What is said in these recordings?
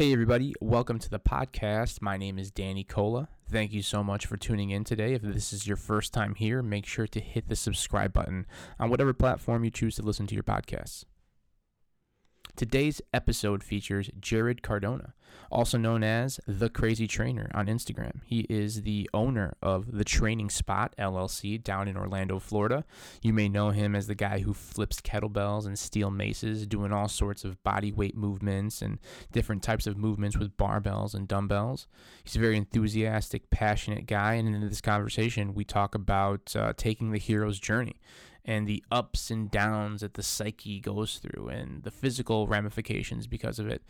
Hey, everybody, welcome to the podcast. My name is Danny Cola. Thank you so much for tuning in today. If this is your first time here, make sure to hit the subscribe button on whatever platform you choose to listen to your podcasts. Today's episode features Jarrod Cardona, also known as The Crazy Trainer on Instagram. He is the owner of The Training Spot LLC down in Orlando, Florida. You may know him as the guy who flips kettlebells and steel maces, doing all sorts of body weight movements and different types of movements with barbells and dumbbells. He's a very enthusiastic, passionate guy, and in this conversation, we talk about uh, taking the hero's journey and the ups and downs that the psyche goes through and the physical ramifications because of it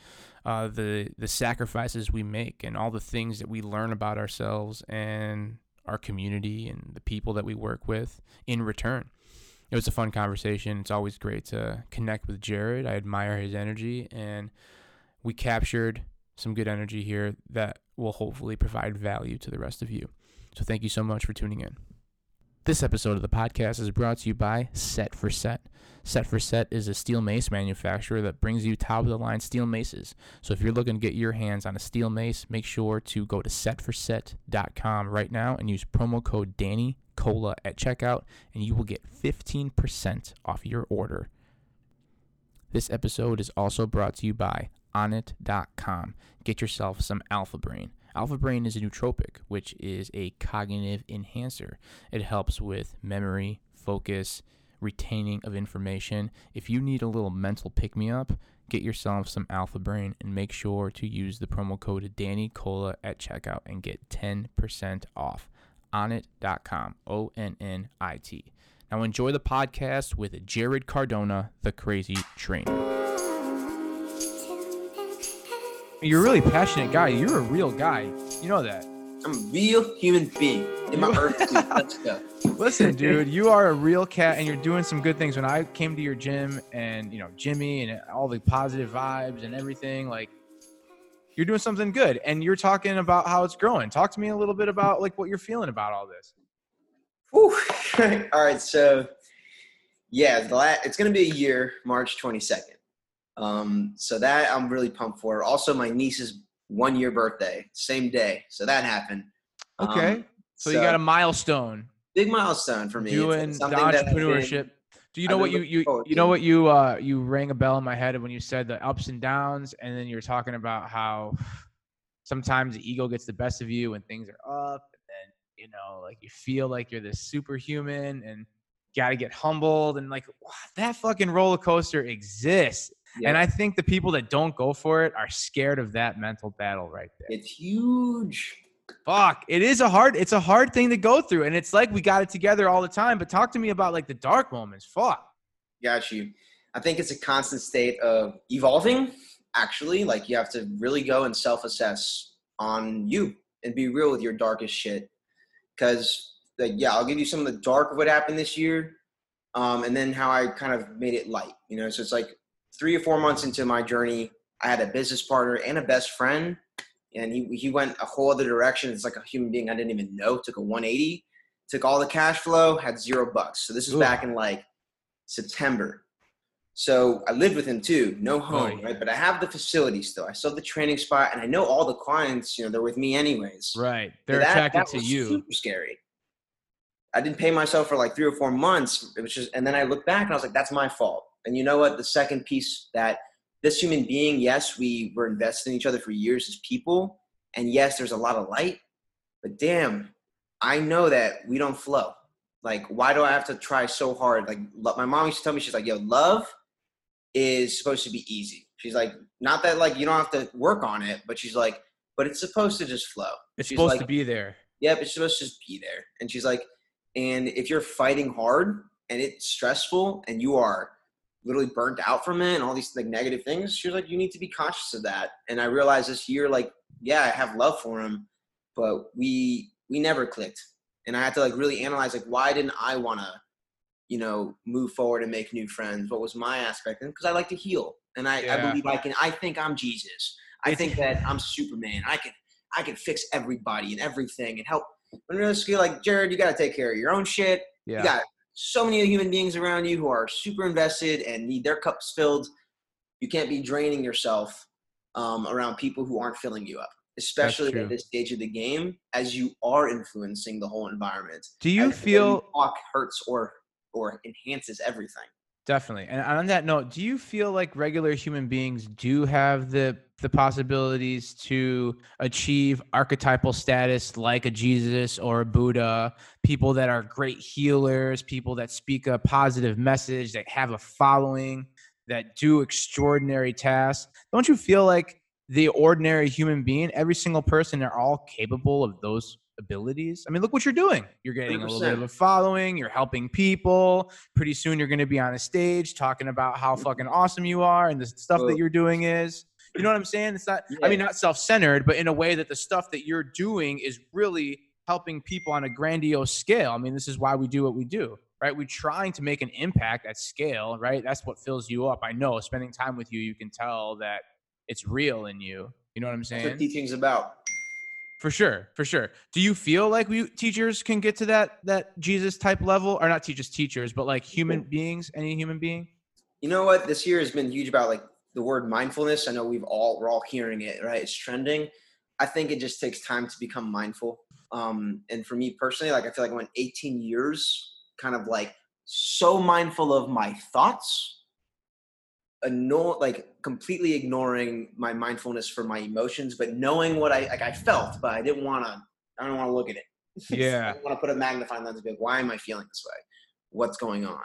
uh, the the sacrifices we make and all the things that we learn about ourselves and our community and the people that we work with in return. It was a fun conversation. It's always great to connect with jarrod. I admire his energy and we captured some good energy here that will hopefully provide value to the rest of you. So thank you so much for tuning in this episode of the podcast is brought to you by Set for Set. Set for Set is a steel mace manufacturer that brings you top of the line steel maces. So if you're looking to get your hands on a steel mace, make sure to go to setforset.com right now and use promo code Danny Cola at checkout, and you will get 15% off your order. This episode is also brought to you by Onnit.com. Get yourself some Alpha Brain. Alpha Brain is a nootropic, which is a cognitive enhancer. It helps with memory, focus, retaining of information. If you need a little mental pick me up, get yourself some Alpha Brain and make sure to use the promo code Danny Cola at checkout and get 10% off. Onnit.com, O N N I T. Now enjoy the podcast with Jarrod Cardona, the crazy trainer. You're a really passionate guy. You're a real guy. You know that. I'm a real human being in my earth suit. Listen, dude, you are a real cat and you're doing some good things. When I came to your gym and, you know, Jimmy and all the positive vibes and everything, like you're doing something good and you're talking about how it's growing. Talk to me a little bit about like what you're feeling about all this. Whew. all right. So, yeah, it's going to be a year, March 22nd. Um, so that I'm really pumped for. Also, my niece's one year birthday, same day. So that happened. Okay. Um, so, so, you got a milestone. Big milestone for me. Doing the entrepreneurship. Do you know what you you you know what you uh you rang a bell in my head when you said the ups and downs, and then you're talking about how sometimes the ego gets the best of you when things are up, and then you know like you feel like you're this superhuman and got to get humbled and like wow, that fucking roller coaster exists and I think the people that don't go for it are scared of that mental battle right there. It's huge. Fuck. It is a hard, it's a hard thing to go through. And it's like we got it together all the time. But talk to me about like the dark moments. Fuck. Got you. I think it's a constant state of evolving, actually. Like you have to really go and self assess on you and be real with your darkest shit. Cause like, yeah, I'll give you some of the dark of what happened this year. Um, and then how I kind of made it light, you know? So it's like three or four months into my journey, I had a business partner and a best friend, and he he went a whole other direction. It's like a human being I didn't even know. Took a 180, took all the cash flow, had zero bucks. So this is Ooh. back in like September. So I lived with him too, no oh, home, oh, yeah. right? But I have the facility still. I still have the training spot, and I know all the clients. You know, they're with me anyways. Right, they're that, attracted that to you. Super scary. I didn't pay myself for like three or four months. It was just, and then I looked back and I was like, "That's my fault." And you know what? The second piece that this human being, yes, we were invested in each other for years as people. And yes, there's a lot of light, but damn, I know that we don't flow. Like, why do I have to try so hard? Like, my mom used to tell me, she's like, yo, love is supposed to be easy. She's like, not that like you don't have to work on it, but she's like, but it's supposed to just flow. It's she's supposed like, to be there. Yep, it's supposed to just be there. And she's like, and if you're fighting hard and it's stressful and you are literally burnt out from it and all these like negative things. She was like, you need to be conscious of that. And I realized this year, like, yeah, I have love for him, but we we never clicked. And I had to like really analyze like why didn't I wanna, you know, move forward and make new friends? What was my aspect? And because I like to heal. And I, yeah. I believe I can I think I'm Jesus. I think that I'm Superman. I can I can fix everybody and everything and help when feel like Jarrod, you gotta take care of your own shit. Yeah. You got so many human beings around you who are super invested and need their cups filled. You can't be draining yourself um, around people who aren't filling you up, especially at this stage of the game, as you are influencing the whole environment. Do you as feel talk hurts or or enhances everything? Definitely. And on that note, do you feel like regular human beings do have the the possibilities to achieve archetypal status like a Jesus or a Buddha, people that are great healers, people that speak a positive message, that have a following, that do extraordinary tasks? Don't you feel like the ordinary human being, every single person, they're all capable of those abilities. I mean, look what you're doing. You're getting a little bit of a following, you're helping people. Pretty soon you're going to be on a stage talking about how mm-hmm. fucking awesome you are and the stuff that you're doing is. You know what I'm saying? It's not I mean not self-centered, but in a way that the stuff that you're doing is really helping people on a grandiose scale. I mean, this is why we do what we do. Right? We're trying to make an impact at scale, right? That's what fills you up. I know spending time with you, you can tell that it's real in you. You know what I'm That's what saying? teaching's about. For sure, for sure. Do you feel like we teachers can get to that that Jesus type level, or not teachers, teachers, but like human beings, any human being? You know what? This year has been huge about like the word mindfulness. I know we've all we're all hearing it, right? It's trending. I think it just takes time to become mindful. Um, and for me personally, like I feel like I went 18 years kind of like so mindful of my thoughts, anno- like completely ignoring my mindfulness for my emotions, but knowing what I like I felt, but I didn't want to. I don't want to look at it. Yeah. I want to put a magnifying lens and be like, why am I feeling this way? What's going on?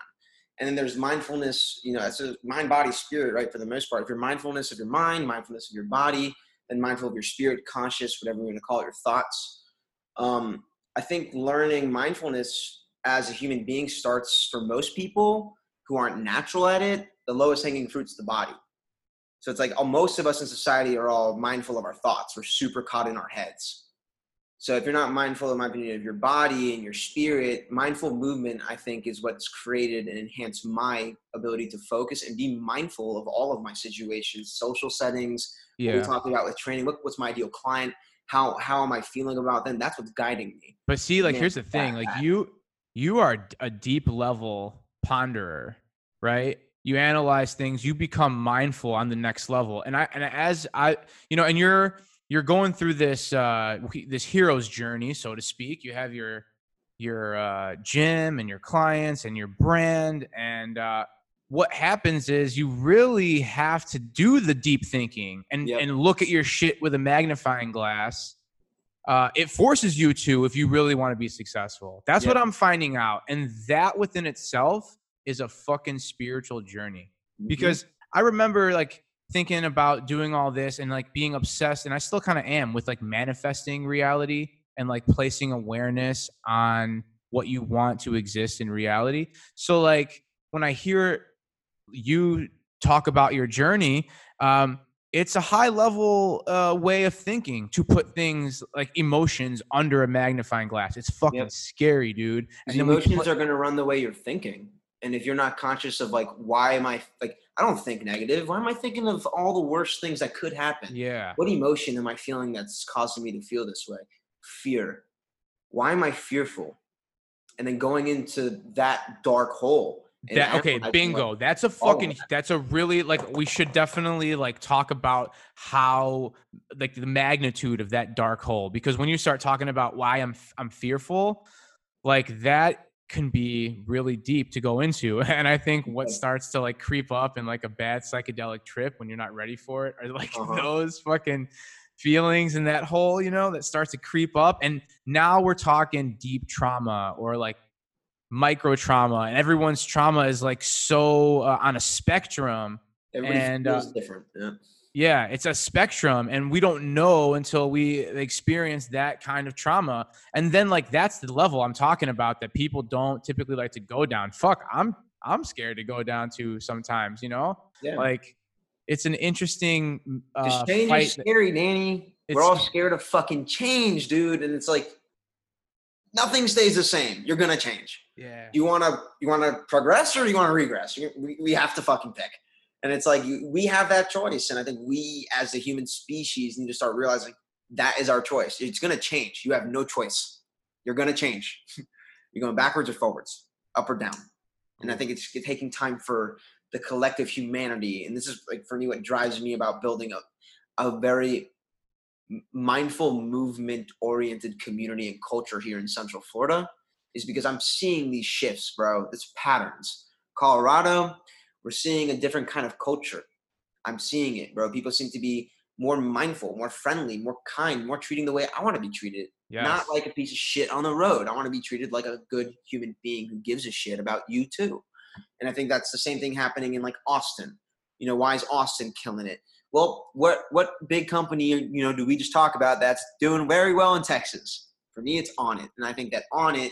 And then there's mindfulness, you know, it's a mind, body, spirit, right? For the most part. If you're mindfulness of your mind, mindfulness of your body, then mindful of your spirit, conscious, whatever you want to call it, your thoughts. Um, I think learning mindfulness as a human being starts for most people who aren't natural at it. The lowest hanging fruit's the body. So it's like oh, most of us in society are all mindful of our thoughts. We're super caught in our heads. So if you're not mindful, in my opinion, of your body and your spirit, mindful movement, I think, is what's created and enhanced my ability to focus and be mindful of all of my situations, social settings. What we Yeah. talked about with training. What, what's my ideal client? How how am I feeling about them? That's what's guiding me. But see, like Yeah, here's the thing, that- like that. you you are a deep level ponderer, right? You analyze things, you become mindful on the next level. And I and as I, you know, and you're you're going through this uh this hero's journey, so to speak. You have your your uh gym and your clients and your brand and uh what happens is you really have to do the deep thinking and Yep. and look at your shit with a magnifying glass uh, it forces you to if you really want to be successful. That's what I'm finding out, and that within itself is a fucking spiritual journey. Mm-hmm. Because I remember like thinking about doing all this and like being obsessed, and I still kind of am with like manifesting reality and like placing awareness on what you want to exist in reality. So like when I hear you talk about your journey, um, it's a high level uh, way of thinking to put things like emotions under a magnifying glass. It's fucking Yep. scary, dude. And emotions are going to run the way you're thinking. And if you're not conscious of like, why am I like, I don't think negative. Why am I thinking of all the worst things that could happen? yeah, What emotion am I feeling that's causing me to feel this way? Fear. Why am I fearful? And then going into that dark hole. that okay, analyzing, like, bingo. That's a fucking. that. That's a really like. We should definitely like talk about how like the magnitude of that dark hole because when you start talking about why I'm i'm fearful, like that can be really deep to go into and i think what starts to like creep up in like a bad psychedelic trip when you're not ready for it are like Uh-huh. those fucking feelings in that hole you know that starts to creep up and now we're talking deep trauma or like micro trauma and everyone's trauma is like so uh, on a spectrum Everybody and, uh, different. Yeah. Yeah it's a spectrum and we don't know until we experience that kind of trauma and then like that's the level i'm talking about that people don't typically like to go down fuck i'm i'm scared to go down to sometimes you know Yeah. like it's an interesting uh, change fight is scary, Danny. We're all scared of fucking change, dude. And it's like nothing stays the same. You're gonna change. yeah you want to you want to progress or you want to regress we, we have to fucking pick and it's like we have that choice. And i think we as a human species need to start realizing that is our choice. It's going to change. You have no choice. You're going to change. You're going backwards or forwards up or down. And i mm-hmm. think it's taking time for the collective humanity. And this is like for me what drives me about building a, a very mindful movement oriented community and culture here in Central Florida is because I'm seeing these shifts, bro. It's patterns. Colorado, we're seeing a different kind of culture. I'm seeing it, bro. People seem to be more mindful, more friendly, more kind, more treating the way I want to be treated. Yes. Not like a piece of shit on the road. I want to be treated like a good human being who gives a shit about you too. And I think that's the same thing happening in like Austin. You know, why is Austin killing it? Well, what what big company you know do we just talk about that's doing very well in Texas? For me, it's Onnit, and I think that Onnit.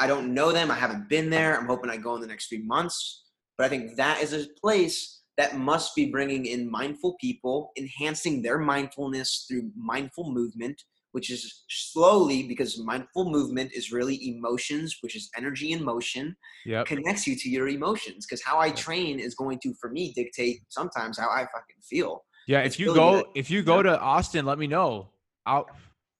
I don't know them. I haven't been there. I'm hoping I go in the next few months. But I think that is a place that must be bringing in mindful people, enhancing their mindfulness through mindful movement, which is slowly because mindful movement is really emotions, which is energy in motion, yep. connects you to your emotions. Because how I train is going to, for me, dictate sometimes how I fucking feel. Yeah, if you go, if you go to Austin, let me know. I'll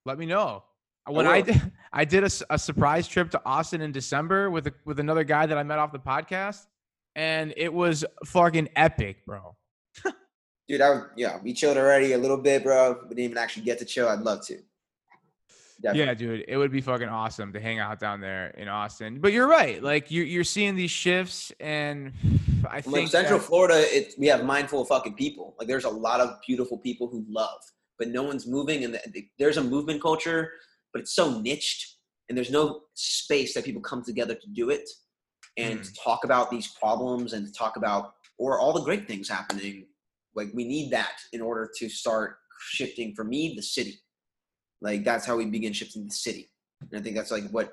let me know. When I, I did, I did a, a surprise trip to Austin in December with a, with another guy that I met off the podcast, and it was fucking epic, bro. Dude, I yeah, we chilled already a little bit, bro. We didn't even actually get to chill. I'd love to. Definitely. Yeah, dude, it would be fucking awesome to hang out down there in Austin. But you're right, like you're you're seeing these shifts, and I think like Central that, Florida, it, we have mindful fucking people. Like there's a lot of beautiful people who love, but no one's moving, and the, there's a movement culture, but it's so niched, and there's no space that people come together to do it and mm. talk about these problems and talk about or all the great things happening. Like we need that in order to start shifting for me the city like that's how we begin shifting the city. And I think that's like what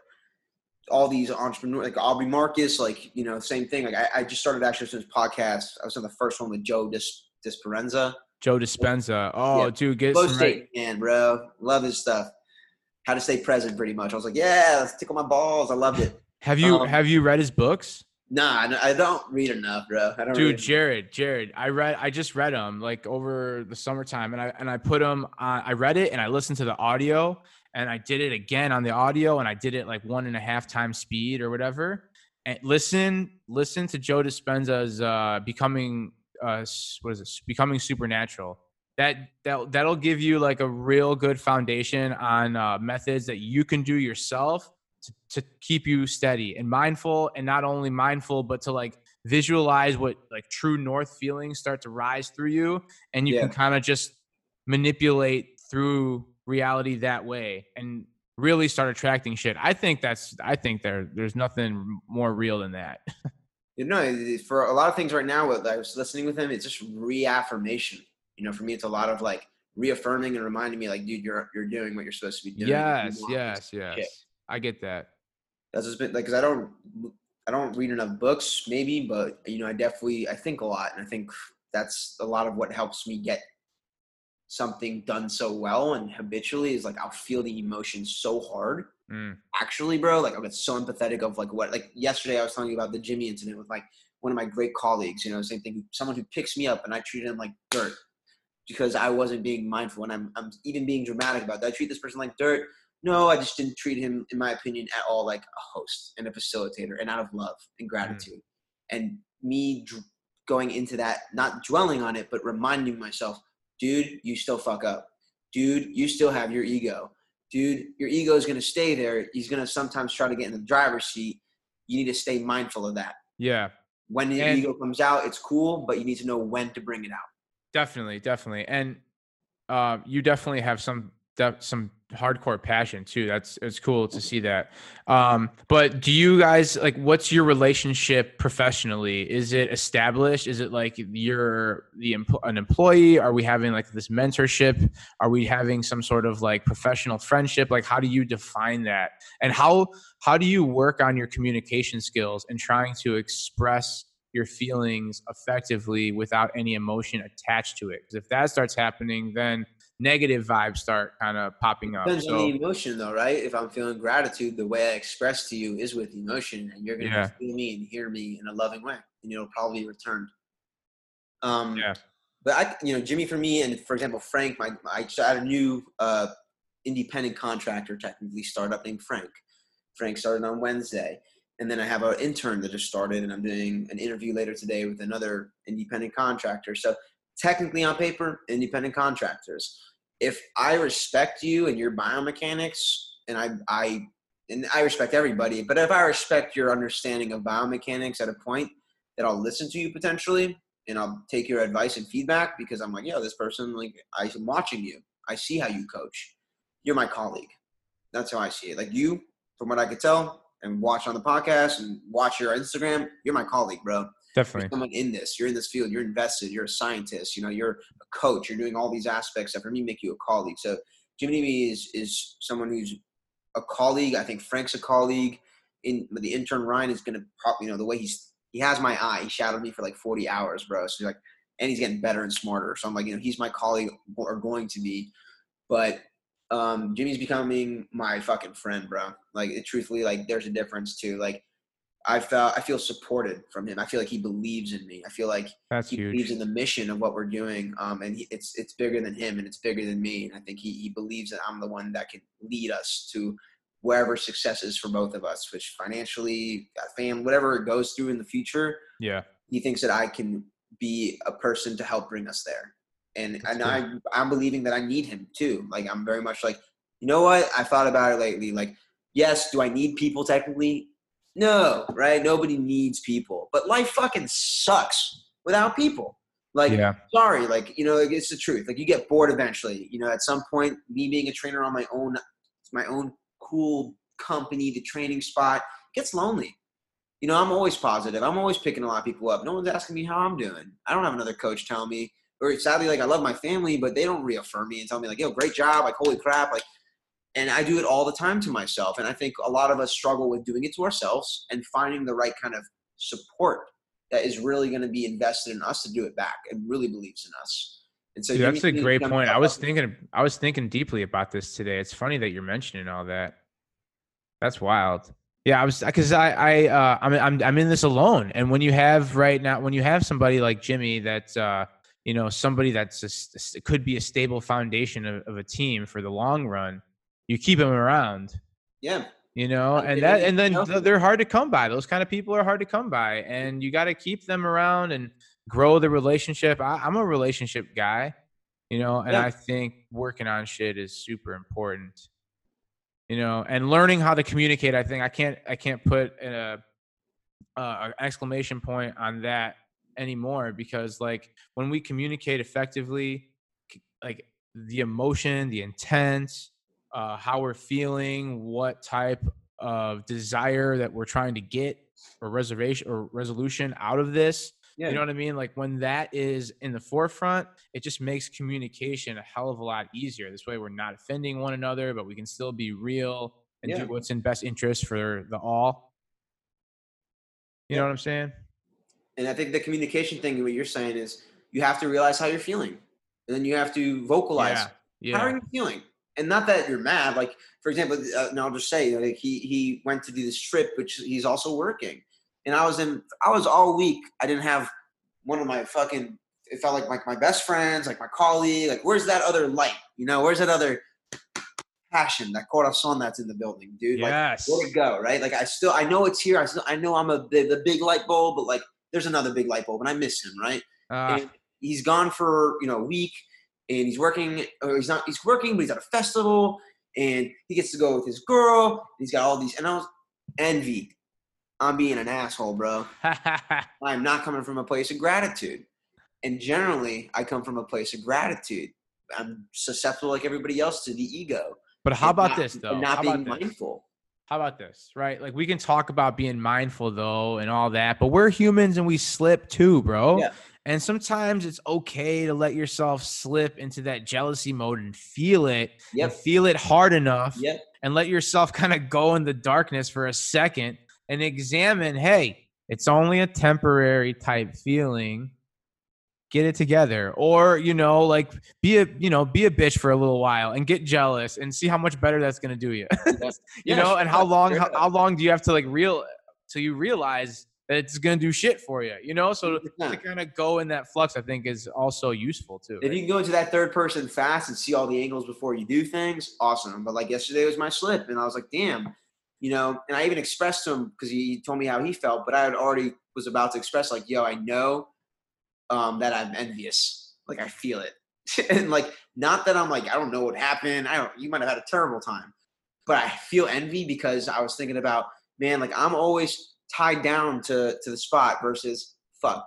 all these entrepreneurs, like Aubrey Marcus, like you know, same thing. Like I, I just started actually this podcast. I was on the first one with Joe Dis, Dispenza. Joe Dispenza. Oh, yeah. dude, get Flow some right. man, bro. Love his stuff. How to stay present, pretty much. I was like, yeah, let's tickle my balls. I loved it. Have you um, have you read his books? Nah, I don't read enough, bro. I don't. Dude, Jarrod, Jarrod, I read, I just read them like over the summertime, and I and I put them on. I read it and I listened to the audio, and I did it again on the audio, and I did it like one and a half times speed or whatever. And listen, listen to Joe Dispenza's uh, becoming uh, what is this? Becoming supernatural. That that that'll give you like a real good foundation on uh, methods that you can do yourself to, to keep you steady and mindful and not only mindful but to like visualize what like true north feelings start to rise through you and you yeah. can kind of just manipulate through reality that way and really start attracting shit. I think that's i think there there's nothing more real than that. You know for a lot of things right now what i was listening with him it's just reaffirmation. You know for me it's a lot of like reaffirming and reminding me like dude you're you're doing what you're supposed to be doing. Yes yes yes shit. I get that. That's just been like because I don't I don't read enough books maybe, but you know I definitely I think a lot, and I think that's a lot of what helps me get something done so well and habitually is like I'll feel the emotion so hard. Mm. Actually, bro, like I'll get so empathetic of like what like yesterday I was telling you about the Jimmy incident with like one of my great colleagues, you know, same thing, someone who picks me up and I treat him like dirt because I wasn't being mindful and I'm I'm even being dramatic about that. I treat this person like dirt no, I just didn't treat him, in my opinion, at all like a host and a facilitator, and out of love and mm. gratitude. Mm. And me dr- going into that, not dwelling on it, but reminding myself, dude, you still fuck up. Dude, you still have your ego. Dude, your ego is going to stay there. He's going to sometimes try to get in the driver's seat. You need to stay mindful of that. Yeah. When the ego comes out, it's cool, but you need to know when to bring it out. Definitely, definitely. And uh, you definitely have some some hardcore passion too. That's it's cool to see that. Um, but do you guys like what's your relationship professionally? Is it established? Is it like you're the an employee? Are we having like this mentorship? Are we having some sort of like professional friendship? Like how do you define that? And how how do you work on your communication skills and trying to express your feelings effectively without any emotion attached to it? Because if that starts happening, then negative vibes start kind of popping up. Depends so, on the emotion, though, right? If I'm feeling gratitude, the way I express to you is with emotion, and you're gonna yeah. feel me and hear me in a loving way, and it'll probably be returned. Um, yeah. But I, you know, Jimmy for me, and for example, Frank, my, I had a new uh, independent contractor, technically startup named Frank. Frank started on Wednesday, and then I have an intern that just started, and I'm doing an interview later today with another independent contractor. So technically on paper, independent contractors. If I respect you and your biomechanics, and I, I, and I respect everybody, but if I respect your understanding of biomechanics at a point that I'll listen to you potentially, and I'll take your advice and feedback because I'm like, yo, this person, like, I'm watching you. I see how you coach. You're my colleague. That's how I see it. Like you, from what I could tell, and watch on the podcast and watch your Instagram, you're my colleague, bro. Definitely. Someone in this. You're in this field. You're invested. You're a scientist. You know, you're a coach. You're doing all these aspects that for me make you a colleague. So Jimmy is is someone who's a colleague. I think Frank's a colleague. In the intern Ryan is gonna probably you know the way he's he has my eye. He shadowed me for like 40 hours, bro. So like, and he's getting better and smarter. So I'm like, you know, he's my colleague or going to be. But um, Jimmy's becoming my fucking friend, bro. Like, it, truthfully, like, there's a difference too. Like, I felt I feel supported from him. I feel like he believes in me. I feel like That's he huge. believes in the mission of what we're doing. Um, and he, it's it's bigger than him and it's bigger than me. And I think he he believes that I'm the one that can lead us to wherever success is for both of us, which financially, fam, whatever it goes through in the future. Yeah. He thinks that I can be a person to help bring us there. And That's and I I'm believing that I need him too. Like I'm very much like, you know what? I thought about it lately. Like, yes, do I need people technically? No, right? Nobody needs people. But life fucking sucks without people. Like, yeah. sorry, like, you know, it's the truth. Like you get bored eventually. You know, at some point, me being a trainer on my own, my own cool company, the training spot, gets lonely. You know, I'm always positive. I'm always picking a lot of people up. No one's asking me how I'm doing. I don't have another coach telling me, or sadly, like I love my family, but they don't reaffirm me and tell me like, yo, great job, like holy crap, like. And I do it all the time to myself, and I think a lot of us struggle with doing it to ourselves and finding the right kind of support that is really going to be invested in us to do it back and really believes in us. And so Dude, that's a great point. I was thinking I was thinking deeply about this today. It's funny that you're mentioning all that. That's wild. Yeah, I was because I I uh, I'm I'm I'm in this alone, and when you have right now when you have somebody like Jimmy that's uh you know somebody that's just could be a stable foundation of, of a team for the long run, you keep them around. yeah, You know, and that and then you know? th- they're hard to come by. Those kind of people are hard to come by, and you got to keep them around and grow the relationship. I, I'm a relationship guy, you know, and Yeah. I think working on shit is super important. You know, and learning how to communicate. I think I can't I can't put a, uh, a an exclamation point on that anymore because like when we communicate effectively, like the emotion, the intent, uh, how we're feeling, what type of desire that we're trying to get or reservation or resolution out of this. yeah, You know what I mean? Like when that is in the forefront, it just makes communication a hell of a lot easier. This way, we're not offending one another, but we can still be real and Yeah. do what's in best interest for the all. You Yeah. know what I'm saying? And I think the communication thing, what you're saying is you have to realize how you're feeling. And then you have to vocalize how are you feeling? And not that you're mad. Like, for example, uh, and I'll just say, like, he he went to do this trip, which he's also working. And I was in, I was all week. I didn't have one of my fucking. It felt like like my best friends, like my colleague. Like, where's that other light? You know, where's that other passion, that corazon that's in the building, dude? Like, Yes. where'd it go? Right? Like, I still, I know it's here. I still, I know I'm a the, the big light bulb, but like, there's another big light bulb, and I miss him. Right? Uh, and he's gone for you know a week and he's working or he's not he's working but he's at a festival and he gets to go with his girl and he's got all these and i was envied i'm being an asshole bro i'm not coming from a place of gratitude and generally i come from a place of gratitude i'm susceptible like everybody else to the ego but how about not- this though? not How being this? mindful How about this? Right? Like we can talk about being mindful though and all that, but we're humans and we slip too, bro. Yeah. And sometimes it's okay to let yourself slip into that jealousy mode and feel it and feel it hard enough yep and let yourself kind of go in the darkness for a second and examine, hey, it's only a temporary type feeling. Get it together. Or, you know, like be a, you know, be a bitch for a little while and get jealous and see how much better that's gonna do you. you Yeah, know, straight and how long how, how long do you have to like real till you realize that it's gonna do shit for you, you know? So to kind of go in that flux, I think is also useful too. If you can go into that third person fast and see all the angles before you do things, awesome. But like yesterday was my slip, and I was like, damn, you know. And I even expressed to him because he told me how he felt, but I had already was about to express like, yo, I know um, that I'm envious Like I feel it. and like not that I'm like, I don't know what happened. I don't you might have had a terrible time. But I feel envy because I was thinking about, man, like I'm always tied down to to the spot versus fuck.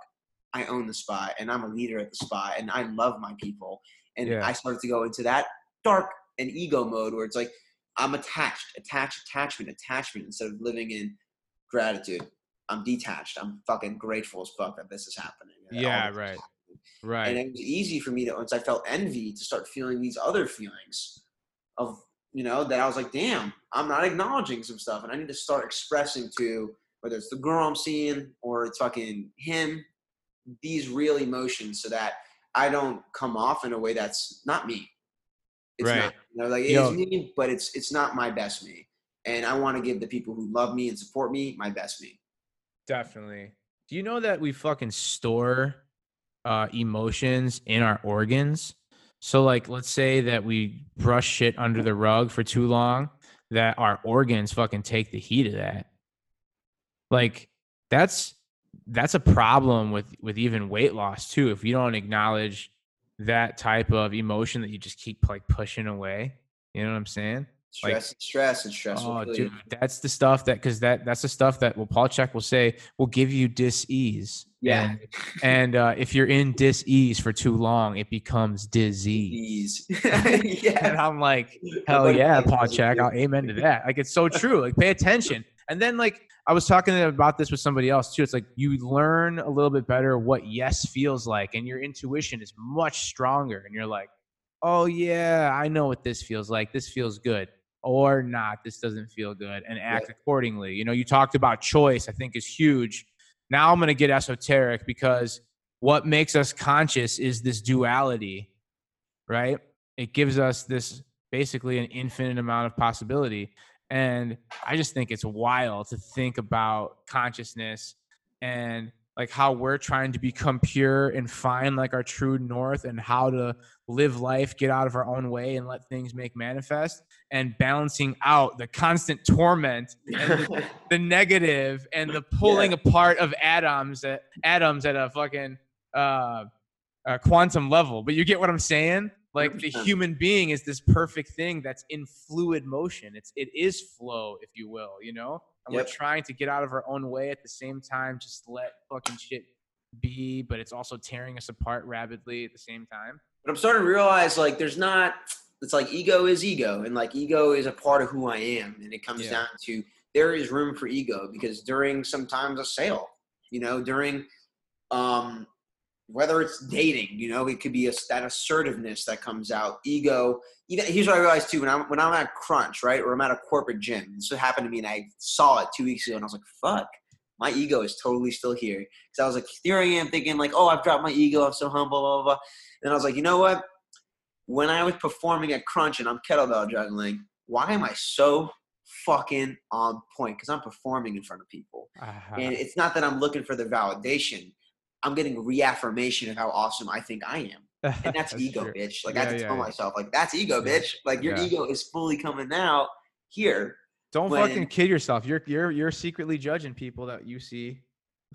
I own the spot and I'm a leader at the spot and I love my people. And Yeah. I started to go into that dark and ego mode where it's like I'm attached, attached, attachment, attachment instead of living in gratitude. I'm detached. I'm fucking grateful as fuck that this is happening. Yeah, right. happening. Right. And it was easy for me to once I felt envy to start feeling these other feelings of you know that I was like, damn, I'm not acknowledging some stuff, and I need to start expressing to whether it's the girl I'm seeing or it's fucking him these real emotions so that I don't come off in a way that's not me. It's Right. not. You know, like Yo. it's me, but it's it's not my best me. And I want to give the people who love me and support me my best me. Definitely. Do you know that we fucking store uh emotions in our organs? So like let's say that we brush shit under the rug for too long, that our organs fucking take the heat of that. Like that's that's a problem with with even weight loss too. If you don't acknowledge that type of emotion that you just keep like pushing away. You know what I'm saying? Like- Stress, stress, and stress. Oh, dude, that's the stuff that because that that's the stuff that well, Paul Chek will say will give you dis-ease. Yeah. and, and uh, if you're in dis-ease for too long, it becomes disease. Ease. And yeah. I'm like, hell yeah, Paul. Check. I'll amen to that. Like it's so true. Like pay attention. And then like I was talking about this with somebody else too. It's like you learn a little bit better what yes feels like, and your intuition is much stronger. And you're like, oh yeah, I know what this feels like. This feels good. Or not, this doesn't feel good, and act accordingly. You know, you talked about choice, I think is huge. Now I'm gonna get esoteric because what makes us conscious is this duality, right? It gives us this basically an infinite amount of possibility. And I just think it's wild to think about consciousness and like how we're trying to become pure and find like our true north and how to live life, get out of our own way and let things make manifest and balancing out the constant torment and the, the negative and the pulling apart of atoms at atoms at a fucking uh, uh quantum level. But you get what I'm saying? Like the 100%. human being is this perfect thing that's in fluid motion. It's it is flow, if you will, you know? And Yep. we're trying to get out of our own way at the same time, just let fucking shit be, but it's also tearing us apart rapidly at the same time. But I'm starting to realize like there's not it's like ego is ego and like ego is a part of who I am and it comes Yeah. down to there is room for ego because during sometimes a sale, you know, during um whether it's dating, you know, it could be a, that assertiveness that comes out. Ego. Even here's what I realized too: when I'm when I'm at Crunch, right, or I'm at a corporate gym. This happened to me, and I saw it two weeks ago, and I was like, "Fuck, my ego is totally still here." Because I was like, here I am thinking like, "Oh, I've dropped my ego. I'm so humble." Blah blah blah. And I was like, you know what? When I was performing at Crunch and I'm kettlebell juggling, why am I so fucking on point? Because I'm performing in front of people. Uh-huh. And it's not that I'm looking for the validation. I'm getting reaffirmation of how awesome I think I am. And that's, ego, true. bitch. Like I have to yeah, tell yeah. myself, like, that's ego, Yeah. bitch. Like your Yeah. ego is fully coming out here. Don't when- fucking kid yourself. You're you're you're secretly judging people that you see.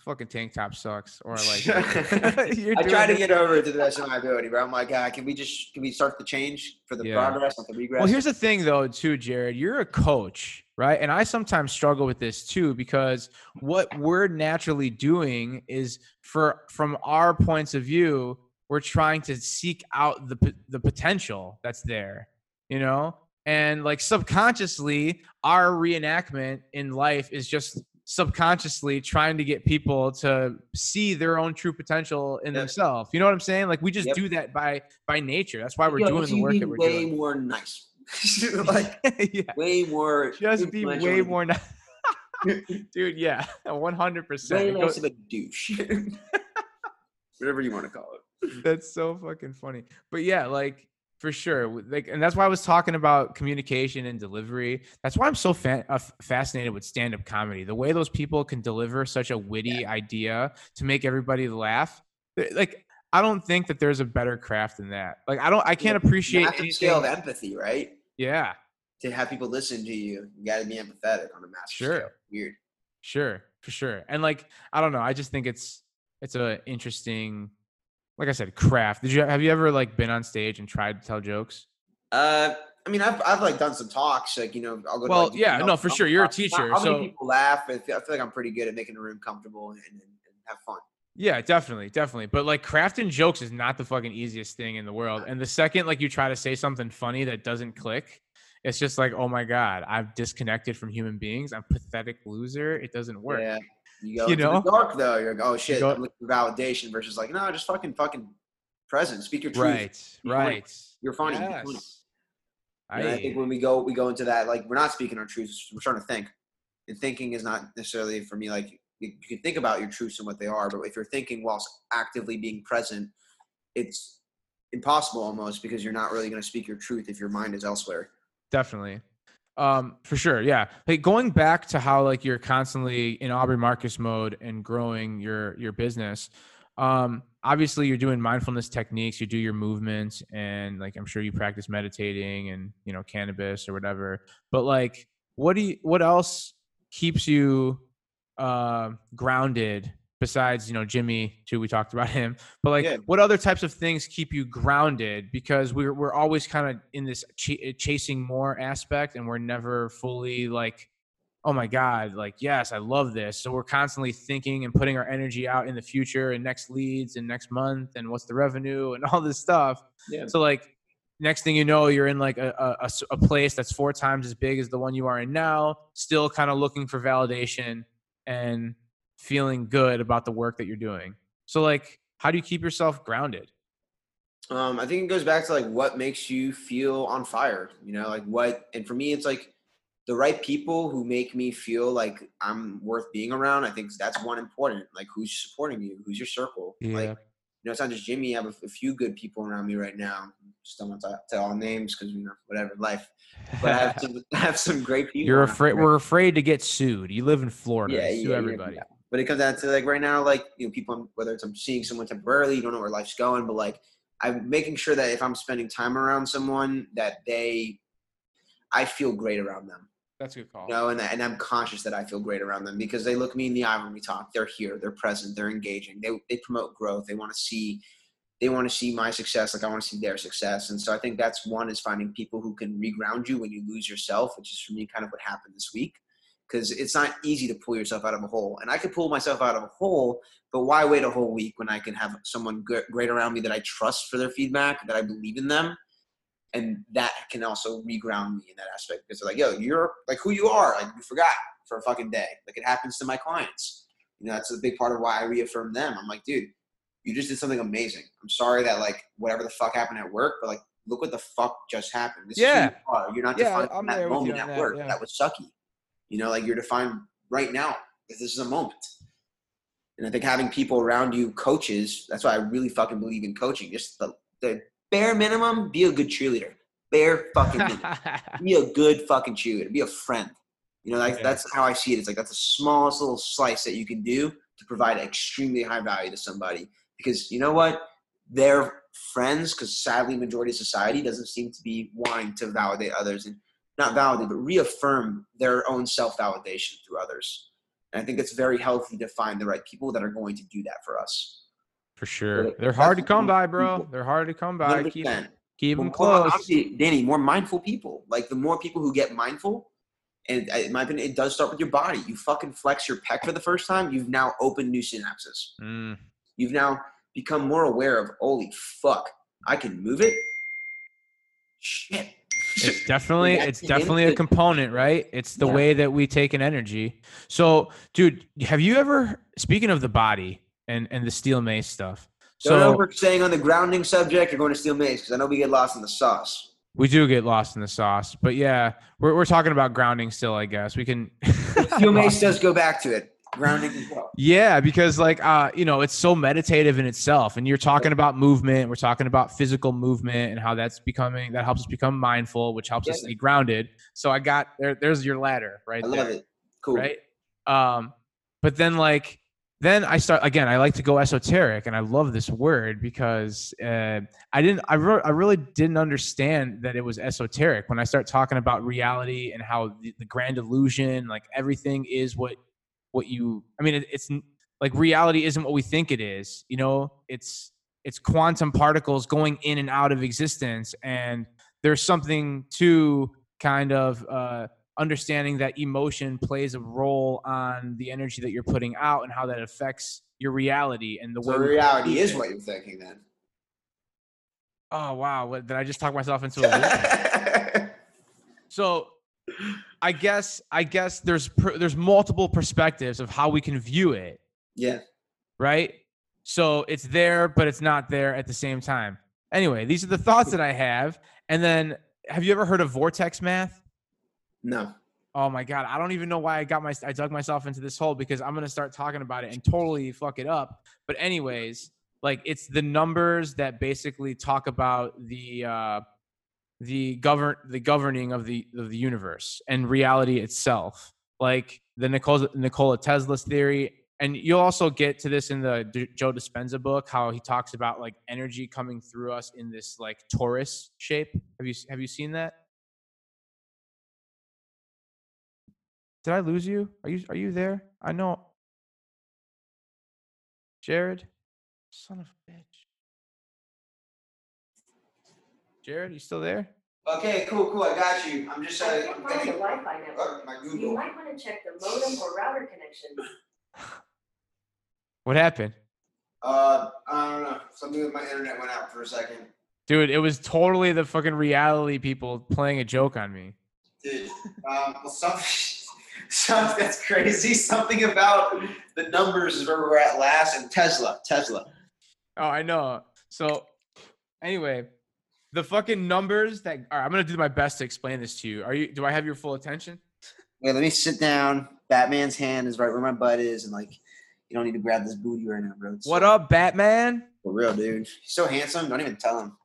Fucking tank top sucks, or like you're I try to get over it to the best of my ability, bro. I'm like, God, can we just can we start the change for the Yeah. progress, not the regress? Well, here's the thing, though, too, Jarrod. You're a coach, right? And I sometimes struggle with this too because what we're naturally doing is, for from our points of view, we're trying to seek out the the potential that's there, you know. And like subconsciously, our reenactment in life is just subconsciously trying to get people to see their own true potential in Yep. themselves. You know what I'm saying? Like we just Yep. do that by by nature. That's why we're Yo, doing the you work that we're way doing. more nice. like yeah. way more. Just be way more nice. Dude, yeah. 100%. way It less of a douche. Whatever you want to call it. that's so fucking funny. But yeah, like for sure. Like and that's why I was talking about communication and delivery. That's why I'm so fa- uh, fascinated with stand-up comedy. The way those people can deliver such a witty idea to make everybody laugh. Like I don't think that there's a better craft than that. Like I don't I can't appreciate massive scale of empathy, right? Yeah. To have people listen to you, you got to be empathetic on a massive Sure. scale. Weird. Sure, for sure. And like, I don't know. I just think it's it's a interesting like I said, craft. Did you have you ever like been on stage and tried to tell jokes? Uh, I mean, I've, I've like done some talks, like you know, I'll go. Well, to, like, yeah, no, for sure. You're a teacher, How so- people laugh? I feel, I feel like I'm pretty good at making the room comfortable and, and, and have fun. Yeah, definitely, definitely. But like crafting jokes is not the fucking easiest thing in the world. And the second like you try to say something funny that doesn't click, it's just like, oh my god, I've disconnected from human beings. I'm a pathetic loser. It doesn't work. Yeah. You go You know? the dark though. You're like, oh shit, go- I'm looking for validation versus like, no, just fucking fucking present. Speak your truth. Right, funny. right. You're funny. Be funny. Yes. You know, I think when we go we go into that, like we're not speaking our truths, we're trying to think. And thinking is not necessarily for me like you, you can think about your truths and what they are, but if you're thinking whilst actively being present, it's impossible almost because you're not really going to speak your truth if your mind is elsewhere. definitely um for sure yeah. Like going back to how like you're constantly in aubrey marcus mode and growing your your business um obviously you're doing mindfulness techniques you do your movements and like i'm sure you practice meditating and you know cannabis or whatever. But like what do you what else keeps you uh, grounded besides you know jimmy too we talked about him but like Yeah. what other types of things keep you grounded because we're we're always kind of in this ch- eh, chasing more aspect and we're never fully like oh my god like yes i love this so we're constantly thinking and putting our energy out in the future and next leads and next month and what's the revenue and all this stuff Yeah. so like next thing you know you're in like a a place that's four times as big as the one you are in now still kind of looking for validation and feeling good about the work that you're doing so like how do you keep yourself grounded Um, I think it goes back to like what makes you feel on fire, you know, like what, and for me, it's like the right people who make me feel like I'm worth being around. I think that's one important, like who's supporting you, who's your circle. Like, you know, it's not just Jimmy. I have a, a few good people around me right now. Just don't want to tell all names because you know, whatever, life. But I have some, I have some great people. you're afraid we're afraid to get sued you live in florida Yeah, sue yeah, yeah, everybody yeah. But it comes down to like right now, like you know, people whether it's I'm seeing someone temporarily, you don't know where life's going, but like I'm making sure that if I'm spending time around someone, that they, I feel great around them, that's a good call you know, and and I'm conscious that I feel great around them because they look me in the eye when we talk. They're here, they're present, they're engaging. They they promote growth. They want to see, they want to see my success like I want to see their success. And so I think that's one is finding people who can reground you when you lose yourself, which is for me kind of what happened this week because it's not easy to pull yourself out of a hole. And I could pull myself out of a hole, but why wait a whole week when I can have someone great around me that I trust for their feedback, that I believe in them, and that can also reground me in that aspect because they're like, yo, you're like who you are. Like you forgot for a fucking day. Like it happens to my clients. You know, that's a big part of why I reaffirm them. I'm like, dude, you just did something amazing. I'm sorry that like whatever the fuck happened at work, but like look what the fuck just happened. This Yeah. is who you are. You're not Yeah, defined I'm that there with you moment at that, work. yeah. That was sucky. You know, like you're defined right now. This is a moment. And I think having people around you, coaches, that's why I really fucking believe in coaching. Just the, the bare minimum, be a good cheerleader. Bare fucking minimum. be a good fucking cheerleader. Be a friend. You know, like, Yeah. that's how I see it. It's like that's the smallest little slice that you can do to provide extremely high value to somebody. Because you know what? They're friends, because sadly, majority of society doesn't seem to be wanting to validate others and not validate, but reaffirm their own self validation through others. And I think it's very healthy to find the right people that are going to do that for us. for sure they're hard to come by bro people- they're hard to come by keep, 100%. keep But them close Danny, more mindful people. Like the more people who get mindful, and uh, in my opinion, it does start with your body. You fucking flex your pec for the first time. You've now opened new synapses. Mm, You've now become more aware of, holy fuck, I can move it. Shit. It's definitely it's definitely a component right it's the Yeah. way that we take an energy so dude have you ever speaking of the body and and the steel mace stuff Don't know so staying on the grounding subject. You're going to steel mace because I know we get lost in the sauce. we do get lost in the sauce but yeah we're, we're talking about grounding still i guess we can Steel mace does go back to it. Grounding as well. Yeah, because like uh, you know, it's so meditative in itself. And you're talking about movement, we're talking about physical movement and how that's becoming that helps us become mindful, which helps us Yeah. stay grounded. So I got there there's your ladder right I there. love it. Cool. Right. Um, but then like then I start again, I like to go esoteric and I love this word because uh, I didn't I, re- I really didn't understand that it was esoteric when I start talking about reality and how the, the grand illusion, like everything is what what you i mean it, it's like reality isn't what we think it is you know it's it's quantum particles going in and out of existence and there's something to kind of uh, understanding that emotion plays a role on the energy that you're putting out and how that affects your reality and the So way reality is it. what you're thinking then. oh wow what, did i just talk myself into a loop so i guess i guess there's per, there's multiple perspectives of how we can view it yeah. right? So it's there, but it's not there at the same time. Anyway, these are the thoughts that I have. And then, have you ever heard of vortex math? No. Oh my god, I don't even know why I got my I dug myself into this hole because I'm gonna start talking about it and totally fuck it up. But anyways, like it's the numbers that basically talk about the uh, the govern the governing of the of the universe and reality itself, like the Nikola Tesla's theory. And you'll also get to this in the D- Joe Dispenza book, how he talks about like energy coming through us in this like torus shape. Have you have you seen that? Did I lose you? Are you are you there? I know. Jarrod, son of a bitch. Jarrod, you still there? Okay, cool, cool. I got you. I'm just. Uh, I I'm can't find the getting Wi-Fi uh, network. my You Google. might want to check the modem or router connection. What happened? Uh, I don't know. Something with my internet went out for a second. Dude, it was totally the fucking reality people playing a joke on me. Dude, um, well, something, something that's crazy. Something about the numbers is where we're at last, and Tesla, Tesla. Oh, I know. So, anyway, the fucking numbers that all right, I'm gonna do my best to explain this to you. Are you? Do I have your full attention? Wait, let me sit down. Batman's hand is right where my butt is, and like, you don't need to grab this booty right now, bro. It's What so- up, Batman? For real, dude. He's so handsome. Don't even tell him.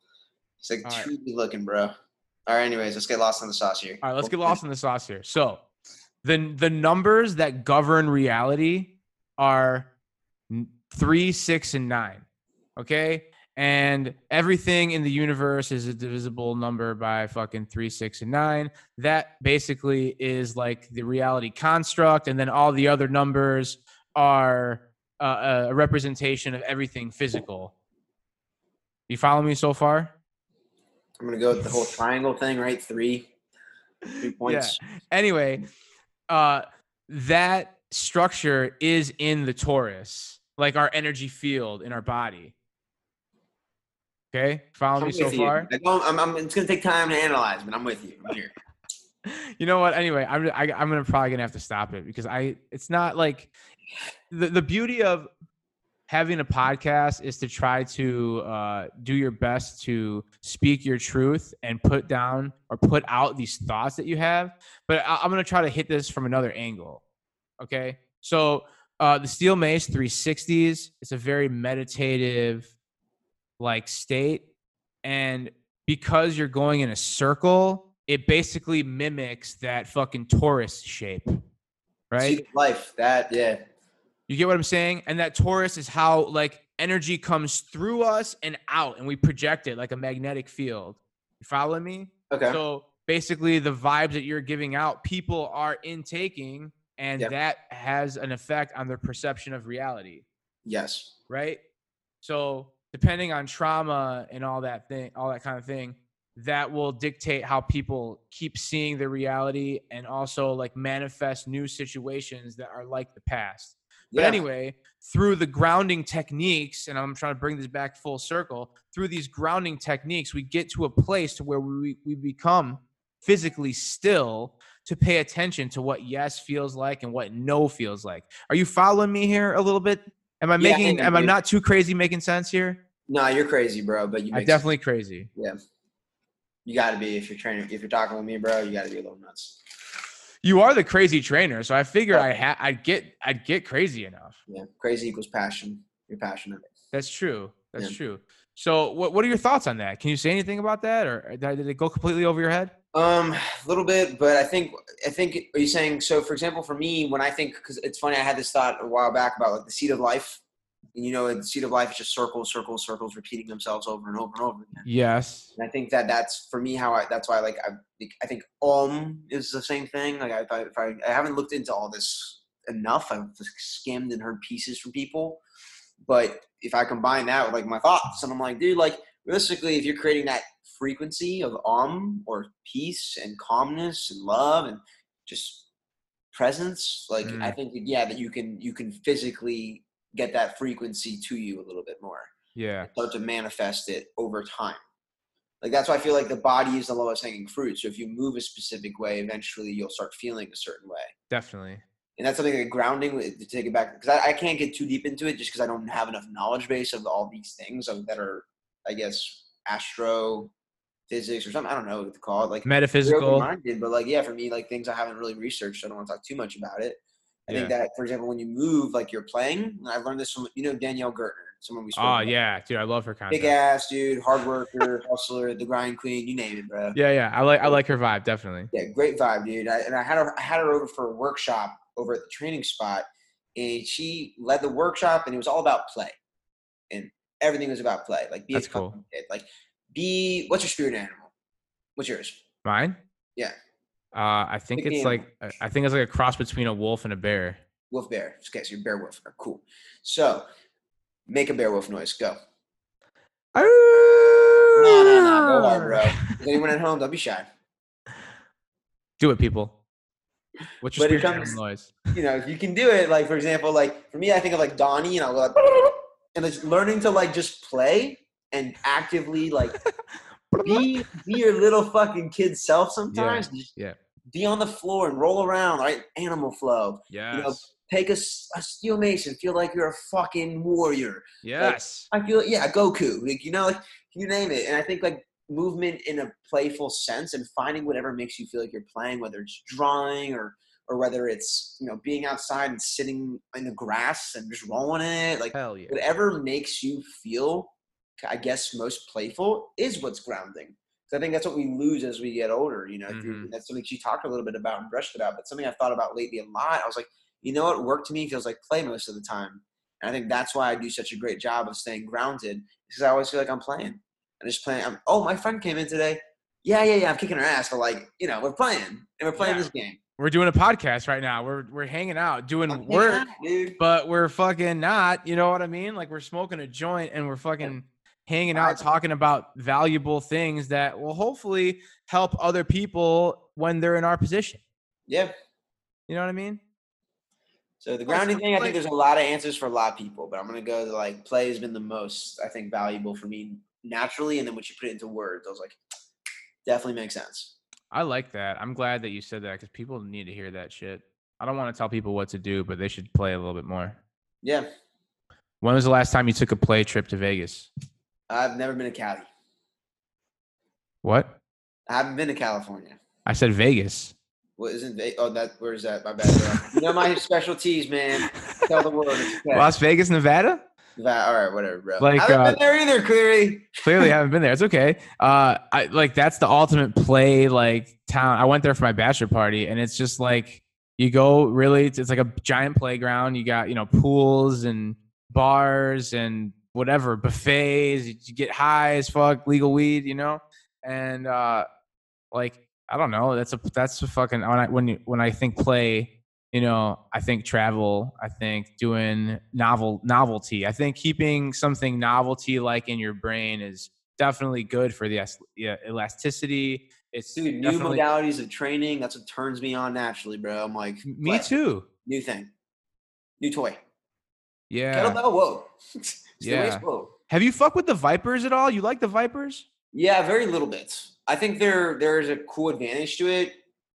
He's like All right. looking, bro. All right, anyways, let's get lost in the sauce here. All right, let's get lost in the sauce here. So, the the numbers that govern reality are three, six, and nine. Okay, and everything in the universe is a divisible number by fucking three, six, and nine. That basically is like the reality construct, and then all the other numbers are uh, a representation of everything physical. You follow me so far? I'm gonna go with the whole triangle thing, right? Three, three points. Yeah. anyway, uh, that structure is in the torus, like our energy field in our body. Okay, follow I'm me so you. far. I'm, I'm, it's gonna take time to analyze, but I'm with you. I'm here. You know what? Anyway, I'm I, I'm gonna probably gonna have to stop it because I it's not like the the beauty of having a podcast is to try to uh, do your best to speak your truth and put down or put out these thoughts that you have. But I, I'm going to try to hit this from another angle. Okay. So uh, the Steel Mace 360s, it's a very meditative like state. And because you're going in a circle, it basically mimics that fucking torus shape. Right. Life. That yeah. You get what I'm saying? And that torus is how like energy comes through us and out, and we project it like a magnetic field. You following me? Okay. So basically, the vibes that you're giving out, people are intaking, and Yep. that has an effect on their perception of reality, yes. right? So depending on trauma and all that thing, all that kind of thing, that will dictate how people keep seeing the reality and also like manifest new situations that are like the past. But Yeah. anyway, through the grounding techniques, and I'm trying to bring this back full circle, through these grounding techniques, we get to a place to where we, we become physically still to pay attention to what yes feels like and what no feels like. Are you following me here a little bit? Am I Yeah, making I am, I not too crazy making sense here? No, you're crazy, bro. But you I'm definitely crazy. Yeah. You got to be if you're training. If you're talking with me, bro, you got to be a little nuts. You are the crazy trainer, so I figure. I ha- I'd get I'd get crazy enough. Yeah. Crazy equals passion. You're passionate. That's true. That's Yeah. true. So, what what are your thoughts on that? Can you say anything about that, or did it go completely over your head? Um, a little bit, but I think I think are you saying so? For example, for me, when I think because it's funny, I had this thought a while back about like the seed of life. And you know, the seed of life is just circles, circles, circles, repeating themselves over and over and over again. Yes. And I think that that's for me how I. That's why like I think- I think Om is the same thing. Like I, if I I haven't looked into all this enough. I've skimmed and heard pieces from people, But if I combine that with like my thoughts, and I'm like, dude, like realistically, if you're creating that frequency of um or peace and calmness and love and just presence, like Mm. I think yeah that you can you can physically get that frequency to you a little bit more Yeah. start to manifest it over time. Like that's why I feel like the body is the lowest hanging fruit. So if you move a specific way, eventually you'll start feeling a certain way. Definitely. And that's something like grounding with- to take it back because I, I can't get too deep into it just because I don't have enough knowledge base of all these things of, that are, I guess, astro physics or something. I don't know what to call it. Like Metaphysical. minded, but like yeah, for me, like things I haven't really researched. So I don't want to talk too much about it. I think that, for example, when you move, like you're playing, and I learned this from you know Danielle Gertner, someone we spoke Oh about. yeah, dude, I love her content. Big ass dude, hard worker, hustler, the grind queen, you name it, bro. Yeah, yeah. I like I like her vibe, definitely. Yeah, great vibe, dude. I, and I had her, I had her over for a workshop over at the training spot, and she led the workshop, and it was all about play, and everything was about play. Like, be That's a cool. kid. Like, be what's your spirit animal? What's yours? Mine? Yeah. Uh, I think Pick it's like uh, I think it's like a cross between a wolf and a bear. Wolf bear. Okay, so you're bear wolf. Right, Cool. So, make a bear wolf noise. Go. No, no, no. Go hard, bro. Is anyone at home? Don't be shy. Do it, people. What's your spirit animal noise? you know, you can do it, like for example, like for me, I think of like Donnie, and I'll go like, and it's learning to like just play and actively like be be your little fucking kid self sometimes. Just yeah. Be on the floor and roll around, right? Animal flow. Yes. Take a, a steel mason. Feel like you're a fucking warrior. yes. I feel yeah, Goku. Like you know, like you name it. And I think like movement in a playful sense and finding whatever makes you feel like you're playing, whether it's drawing or or whether it's you know being outside and sitting in the grass and just rolling it, like yeah. whatever makes you feel, I guess most playful is what's grounding. So I think that's what we lose as we get older. You know, Mhm. that's something she talked a little bit about and brushed about, but something I've thought about lately a lot. I was like, you know what, work to me feels like play most of the time. And I think that's why I do such a great job of staying grounded because I always feel like I'm playing. I'm just playing. I'm, oh, my friend came in today. Yeah, yeah, yeah. I'm kicking her ass, but like, you know, we're playing and we're playing Yeah. this game. We're doing a podcast right now. We're we're hanging out, doing I'm work, out, but we're fucking not. You know what I mean? Like we're smoking a joint and we're fucking hanging out, talking about valuable things that will hopefully help other people when they're in our position. Yeah. You know what I mean? So the grounding thing, I think there's a lot of answers for a lot of people, but I'm gonna go to like play has been the most I think valuable for me naturally, and then when you put it into words, I was like, definitely makes sense. I like that. I'm glad that you said that because people need to hear that shit. I don't want to tell people what to do, but they should play a little bit more. Yeah, When was the last time you took a play trip to Vegas? I've never been to Cali. What? I haven't been to California. I said Vegas. What isn't oh that where's that? My bad. you know my specialties, man. Tell the world. Okay. Las Vegas, Nevada? Va- All right, whatever, bro. Like, I haven't uh, been there either, clearly. Clearly haven't been there. It's okay. Uh, I like that's the ultimate play like town. I went there for my bachelor party, and it's just like you go really. It's, it's like a giant playground. You got you know pools and bars and whatever buffets. You, get high as fuck, legal weed, you know, and uh, like I don't know. That's a that's a fucking when I when you when I think play. You know, I think travel. I think doing novel novelty. I think keeping something novelty like in your brain is definitely good for the yeah, elasticity. It's Dude, new modalities of training. That's what turns me on naturally, bro. I'm like, Me what? too. New thing, new toy. Yeah. Kettlebell, whoa. It's Yeah. Have you fucked with the ViPRs at all? You like the ViPRs? Yeah, very little bits. I think there there is a cool advantage to it.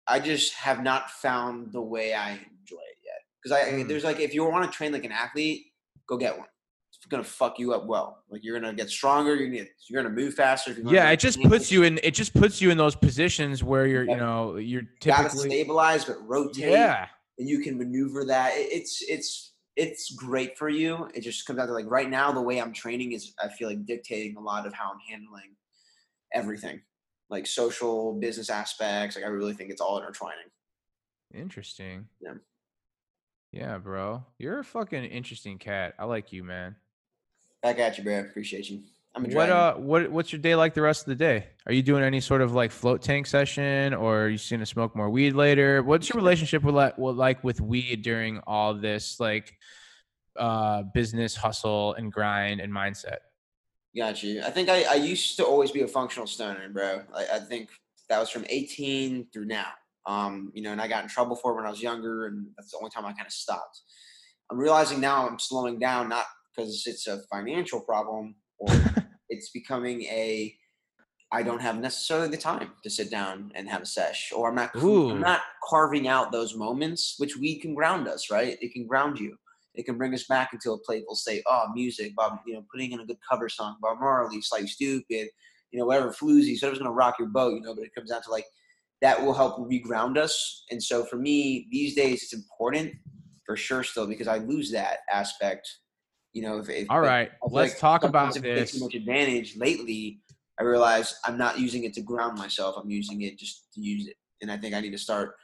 I just have not found the way I enjoy it yet. Because I Mm. there's like if you want to train like an athlete, go get one. It's gonna fuck you up well. Like you're gonna get stronger. You're gonna get, you're gonna move faster. You wanna Yeah, it just puts you in. It just puts you in those positions where you're, you know, you're gotta stabilize but rotate. Yeah. and you can maneuver that. It- It's it's it's great for you. It just comes down to like right now the way I'm training is I feel like dictating a lot of how I'm handling everything, like social business aspects. Like I really think it's all intertwining. Interesting. Yeah. Yeah, bro. You're a fucking interesting cat. I like you, man. Back at you, bro. Appreciate you. I'm What uh what what's your day like the rest of the day? Are you doing any sort of like float tank session or are you gonna smoke more weed later? What's your relationship with like with like with weed during all this? Like uh, business hustle and grind and mindset. Got you. I think I, I used to always be a functional stoner, bro. I, I think that was from 18 through now. Um, you know, and I got in trouble for it when I was younger, and that's the only time I kind of stopped. I'm realizing now I'm slowing down, not because it's a financial problem or it's becoming a I don't have necessarily the time to sit down and have a sesh, or I'm not. I'm not carving out those moments which weed can ground us, right? It can ground you. It can bring us back into a playful state. Oh, music, Bob, you know, putting in a good cover song, Bob Marley, Slightly Stoopid, you know, whatever floozy, whatever's gonna rock your boat, you know. But it comes down to like that will help reground us. And so for me, these days, it's important for sure still because I lose that aspect. You know, if, if All right, I feel let's like talk about sometimes if I take this. Too much advantage lately. I realize I'm not using it to ground myself. I'm using it just to use it, and I think I need to start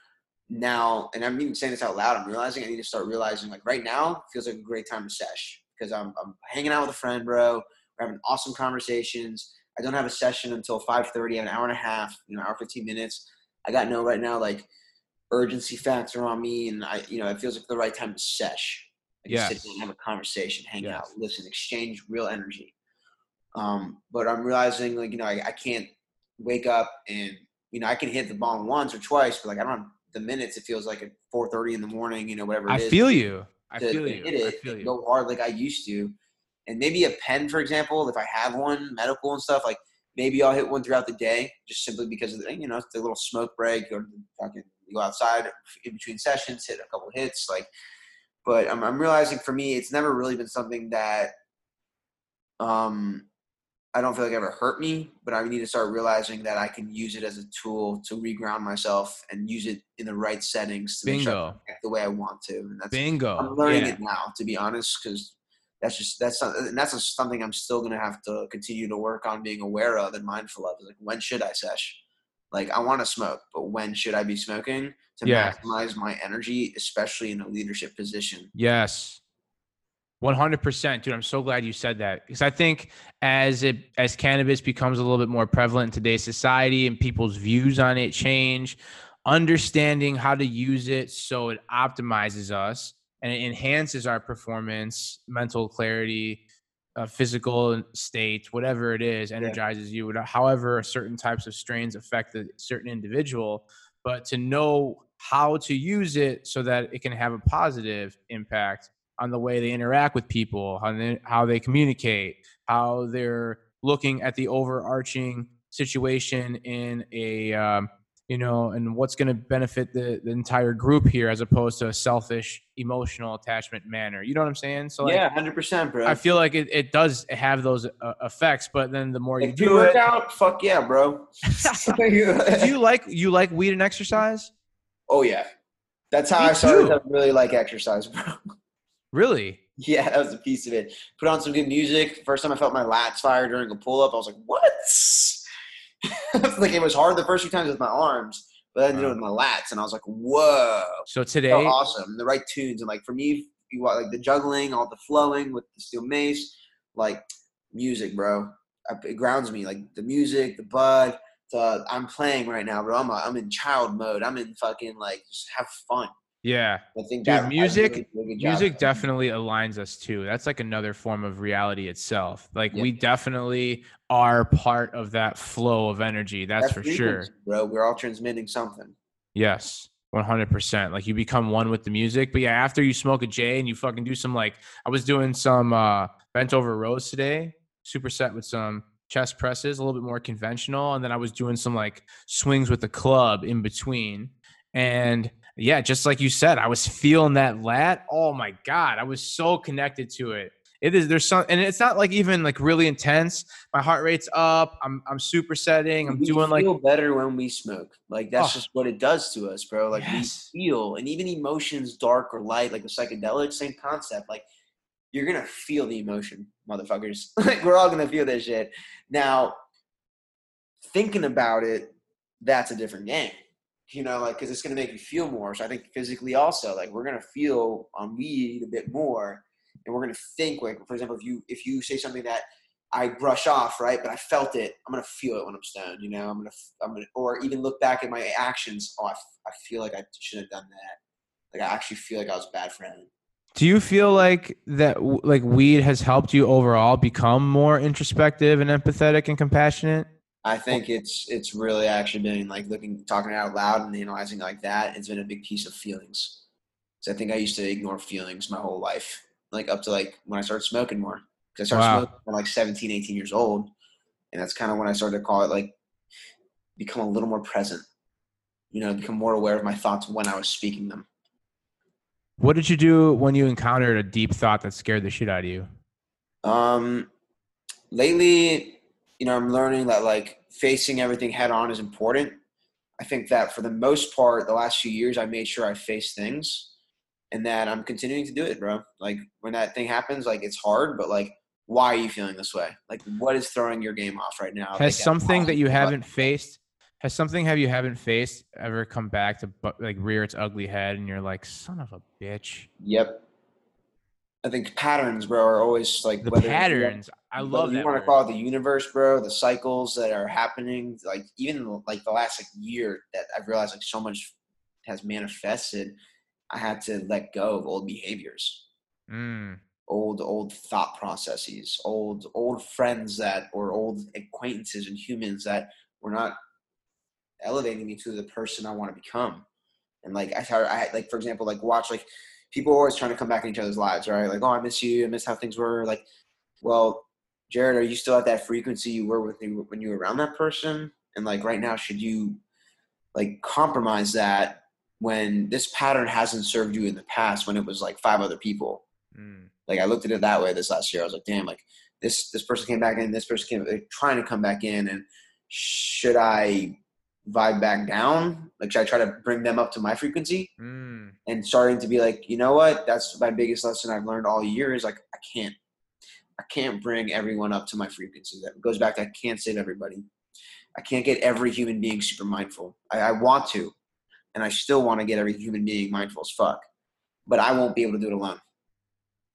now. And I'm even saying this out loud. I'm realizing I need to start realizing like right now feels like a great time to sesh because I'm I'm hanging out with a friend, bro. We're having awesome conversations. I don't have a session until 5:30. I have an hour and a half, you know, hour 15 minutes. I got no right now like urgency factor on me, and I, you know, it feels like the right time to sesh. Like Yes. sit down and have a conversation, hang out, listen, exchange real energy. Um, but I'm realizing like you know I, I can't wake up and you know I can hit the ball once or twice, but like I don't have the minutes. It feels like at 4:30 in the morning, you know, whatever. It I is, feel you. I feel you. hit I feel you. go hard like I used to. And maybe a pen, for example, if I have one, medical and stuff, like maybe I'll hit one throughout the day, just simply because of the, thing, you know it's the little smoke break or fucking go outside in between sessions, hit a couple hits, like. But I'm, I'm realizing for me, it's never really been something that um I don't feel like ever hurt me, but I need to start realizing that I can use it as a tool to reground myself and use it in the right settings to make sure I Bingo. the way I want to. And that's Bingo. I'm learning yeah. it now, to be honest, because that's just that's and that's something I'm still gonna have to continue to work on being aware of and mindful of. Like when should I sesh? Like I want to smoke, but when should I be smoking to maximize my energy, especially in a leadership position? Yes. 100% dude i'm so glad you said that because i think as it as cannabis becomes a little bit more prevalent in today's society and people's views on it change understanding how to use it so it optimizes us and it enhances our performance mental clarity uh, physical state whatever it is energizes you however certain types of strains affect a certain individual. But to know how to use it so that it can have a positive impact on the way they interact with people, how they, how they communicate, how they're looking at the overarching situation in a, um, you know, and what's going to benefit the, the entire group here as opposed to a selfish, emotional attachment manner. You know what I'm saying? So, like, yeah, hundred percent, bro. I feel like it, it does have those uh, effects, but then the more you If do you work it, out, fuck yeah, bro. do you like you like weed and exercise? oh yeah, that's how Me I started too. to really like exercise, bro. Really? Yeah, that was a piece of it. Put on some good music. First time I felt my lats fire during a pull up, I was like, "What?" like it was hard the first few times with my arms, but then I did it uh-huh. with my lats, and I was like, "Whoa!" So today, felt awesome. The right tunes, and like for me, you want like the juggling, all the flowing with the steel mace, like music, bro. It grounds me. Like the music, the bud. The, I'm playing right now, bro. I'm, a, I'm in child mode. I'm in fucking like just have fun. Yeah, I think Dude, music- really did a good job. music definitely aligns us too. That's like another form of reality itself. Like Yeah. we definitely are part of that flow of energy. That's That for sure. bro. We're all transmitting something. Yes. 100%. Like you become one with the music. But yeah, after you smoke a J and you fucking do some like I was doing some uh bent over rows today, superset with some chest presses, a little bit more conventional, and then I was doing some like swings with the club in between. And yeah, just like you said, I was feeling that lat. Oh my god, I was so connected to it. It is there's some and it's not like even like really intense. My heart rate's up. I'm I'm supersetting. I'm we doing like feel better when we smoke. Like that's Oh. just what it does to us, bro. Like Yes. we feel, and even emotions, dark or light, like the psychedelic, same concept. Like you're gonna feel the emotion, motherfuckers. like we're all gonna feel this shit. Now, thinking about it, that's a different game. You know, like because it's gonna make you feel more. So I think physically also, like we're gonna feel on weed a bit more, and we're gonna think. Like for example, if you if you say something that I brush off, right? But I felt it. I'm gonna feel it when I'm stoned. You know, I'm gonna, I'm gonna, or even look back at my actions. Oh, I, I feel like I should have done that. Like I actually feel like I was a bad friend. Do you feel like that like weed has helped you overall become more introspective and empathetic and compassionate? I think it's it's really actually been like looking, talking out loud and analyzing like that. It's been a big piece of feelings. So I think I used to ignore feelings my whole life, like up to like when I started smoking more. Because I started Wow. smoking when like 17, 18 years old, and that's kind of when I started to call it like become a little more present. You know, become more aware of my thoughts when I was speaking them. What did you do when you encountered a deep thought that scared the shit out of you? Um, lately, you know, I'm learning that like facing everything head on is important. I think that for the most part, the last few years, I made sure I faced things, and that I'm continuing to do it, bro. Like when that thing happens, like it's hard, but like, why are you feeling this way? Like, what is throwing your game off right now? Has something that you haven't faced has something have you haven't faced ever come back to like rear its ugly head and you're like son of a bitch Yep. I think patterns, bro, are always like the patterns i love you want to call it the universe bro the cycles that are happening like even like the last like year that i've realized like so much has manifested i had to let go of old behaviors. Mm, old old thought processes old old friends that or old acquaintances and humans that were not elevating me to the person i want to become. And like i started i like for example like watch like people are always trying to come back in each other's lives right? Like oh i miss you i miss how things were like well jarrod are you still at that frequency you were with you when you were around that person and like right now should you like compromise that when this pattern hasn't served you in the past when it was like five other people mm. like I looked at it that way this last year. I was like, damn, like this this person came back in, this person came like, trying to come back in, and should I vibe back down? Like should I try to bring them up to my frequency? Mm. And starting to be like, you know what? That's my biggest lesson I've learned all year is like I can't I can't bring everyone up to my frequency. That goes back to I can't save everybody. I can't get every human being super mindful. I, I want to, and I still want to get every human being mindful as fuck. But I won't be able to do it alone.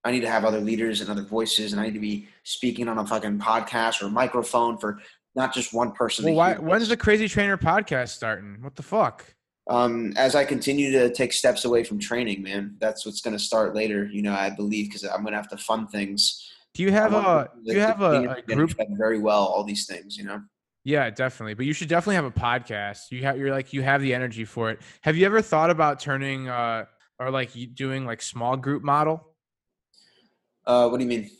I need to have other leaders and other voices, and I need to be speaking on a fucking podcast or microphone for not just one person. well why when's the crazy trainer podcast starting what the fuck um, as I continue to take steps away from training, man, that's what's going to start later. You know, I believe because I'm going to have to fund things. Do you have a do you have a, a group very well. All these things, you know. Yeah, definitely. But you should definitely have a podcast. You have you're like you have the energy for it. Have you ever thought about turning uh or like doing like small group model? Uh, what do you mean?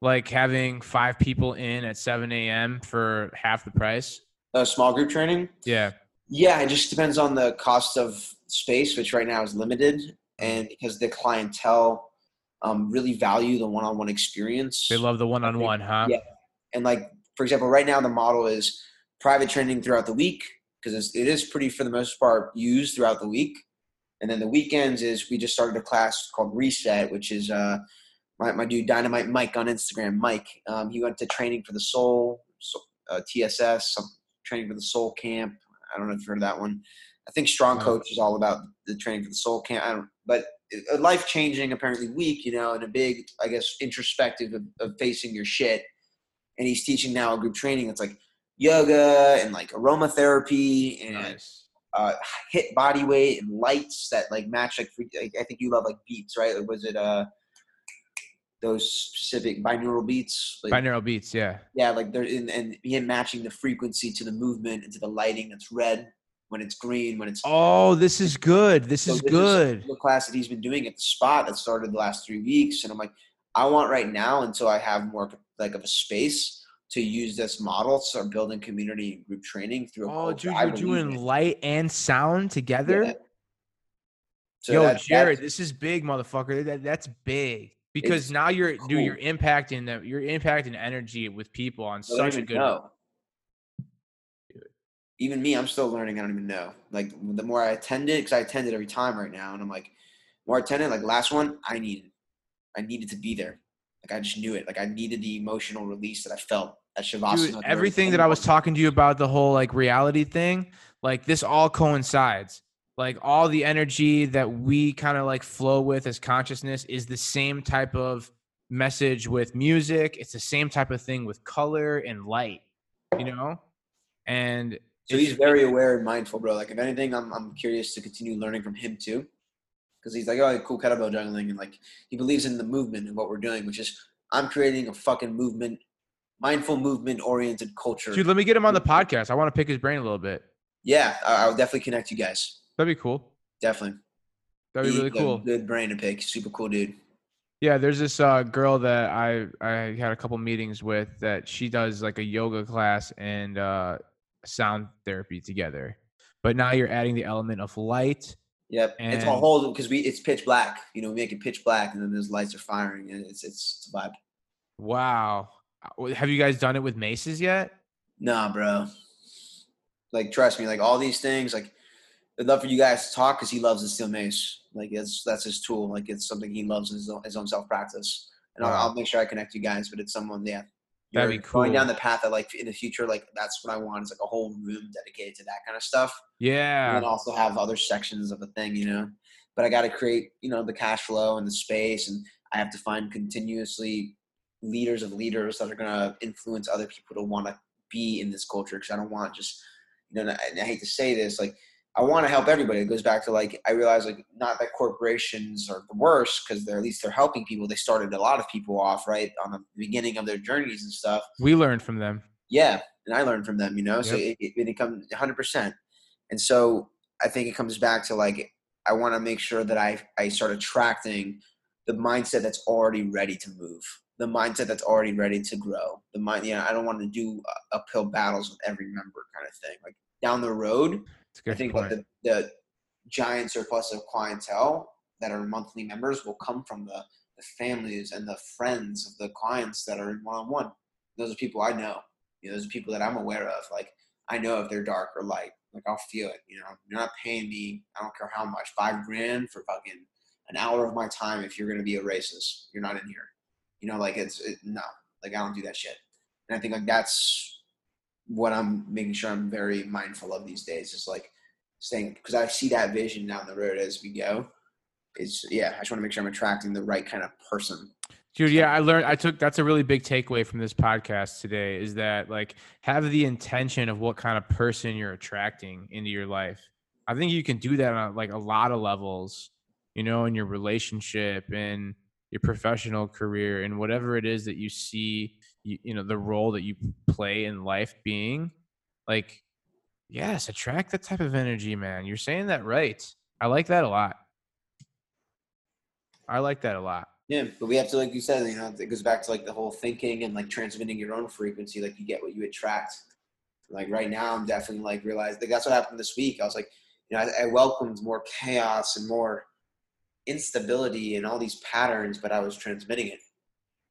Like having five people in at 7 a.m. for half the price? Uh, small group training? Yeah. Yeah, it just depends on the cost of space, which right now is limited, Mm. and because the clientele um, really value the one-on-one experience. They love the one on one, huh? yeah. and like for example right now the model is private training throughout the week because it is pretty for the most part used throughout the week and then the weekends is we just started a class called reset which is uh my, my dude dynamite mike on instagram mike um, he went to training for the soul so, uh, tss some training for the soul camp i don't know if you've heard of that one i think strong coach is all about the training for the soul camp i don't but a life changing apparently week you know and a big i guess introspective of, of facing your shit and he's teaching now a group training that's like yoga and like aromatherapy and Nice. uh, hit body weight and lights that like match like, like I think you love like beats right or was it uh those specific binaural beats like, Binaural beats, yeah. yeah like they're in and him matching the frequency to the movement and to the lighting that's red when it's green when it's Oh, this is good. This so is this good. the class that he's been doing at the spot that started the last three weeks, and I'm like, I want right now until I have more like of a space to use this model to start building community and group training through. a Oh, dude, you're doing in. light and sound together? Yeah. So Yo, that- Jarrod, this is big, motherfucker. That, that's big. Because now you're dude, you're impacting them. You're impacting energy with people on I such a good. know. Even me, I'm still learning. I don't even know. Like the more I attend it, because I attend it every time right now, and I'm like, more attended. Like last one, I needed, I needed to be there. Like I just knew it. Like I needed the emotional release that I felt at Shavasana. Dude, everything that I was talking to you about the whole like reality thing, like this all coincides. Like all the energy that we kind of like flow with as consciousness is the same type of message with music. It's the same type of thing with color and light, you know? And So he's very aware and mindful, bro. Like if anything, I'm I'm curious to continue learning from him too, because he's like, oh, cool kettlebell juggling, and like he believes in the movement and what we're doing, which is I'm creating a fucking movement, mindful movement oriented culture. Dude, let me get him on the podcast. I want to pick his brain a little bit. Yeah, I, will definitely connect you guys. That'd be cool. Definitely. That'd be really cool. Good brain to pick. Super cool dude. Yeah, there's this uh, girl that I I had a couple meetings with that she does like a yoga class and uh, sound therapy together. But now you're adding the element of light. Yep, and it's a whole because we it's pitch black. You know, we make it pitch black, and then those lights are firing, and it's it's, it's a vibe. Wow, uh, have you guys done it with maces yet? Nah, bro. Like, trust me, like all these things, like I'd love for you guys to talk because he loves the steel mace. Like it's that's his tool. Like it's something he loves his own, his own self practice. And wow. I'll, I'll, make sure I connect you guys. But it's someone, yeah, that'd be cool. Going down the path that like in the future, like that's what I want. Is like a whole room dedicated to that kind of stuff. Yeah. And also have other sections of a thing, you know. But I got to create, you know, the cash flow and the space, and I have to find continuously leaders of leaders that are gonna influence other people to want to be in this culture. Because I don't want just, you know, I, I hate to say this, like I want to help everybody. It goes back to like I realize like not that corporations are the worst because they're at least they're helping people. They started a lot of people off right on the beginning of their journeys and stuff. We learned from them. Yeah, and I learned from them. You know, yep. so it, it, it comes 100. percent And so I think it comes back to like I want to make sure that I I start attracting the mindset that's already ready to move, the mindset that's already ready to grow. The mind, yeah, you know, I don't want to do uh, uphill battles with every member kind of thing. Like down the road I think point. the, the giant surplus of clientele that are monthly members will come from the, the families and the friends of the clients that are in one-on-one. Those are people I know. You know, those are people that I'm aware of. Like I know if they're dark or light. Like I'll feel it. You know, you're not paying me. I don't care how much. Five grand for fucking an hour of my time. If you're gonna be a racist, you're not in here. You know, like it's it, no. Like I don't do that shit. And I think like that's what I'm making sure I'm very mindful of these days is like saying because I see that vision down the road as we go. Is yeah, I just want to make sure I'm attracting the right kind of person. Dude, yeah, I learned. I took that's a really big takeaway from this podcast today is that like have the intention of what kind of person you're attracting into your life. I think you can do that on like a lot of levels, you know, in your relationship and your professional career and whatever it is that you see you, you know the role that you play in life being like yes attract that type of energy man. You're saying that right. I like that a lot. I like that a lot. Yeah but we have to like you said you know it goes back to like the whole thinking and like transmitting your own frequency like you get what you attract. Like right now i'm definitely like realized like that's what happened this week. I was like you know I, I welcomed more chaos and more instability and all these patterns but i was transmitting it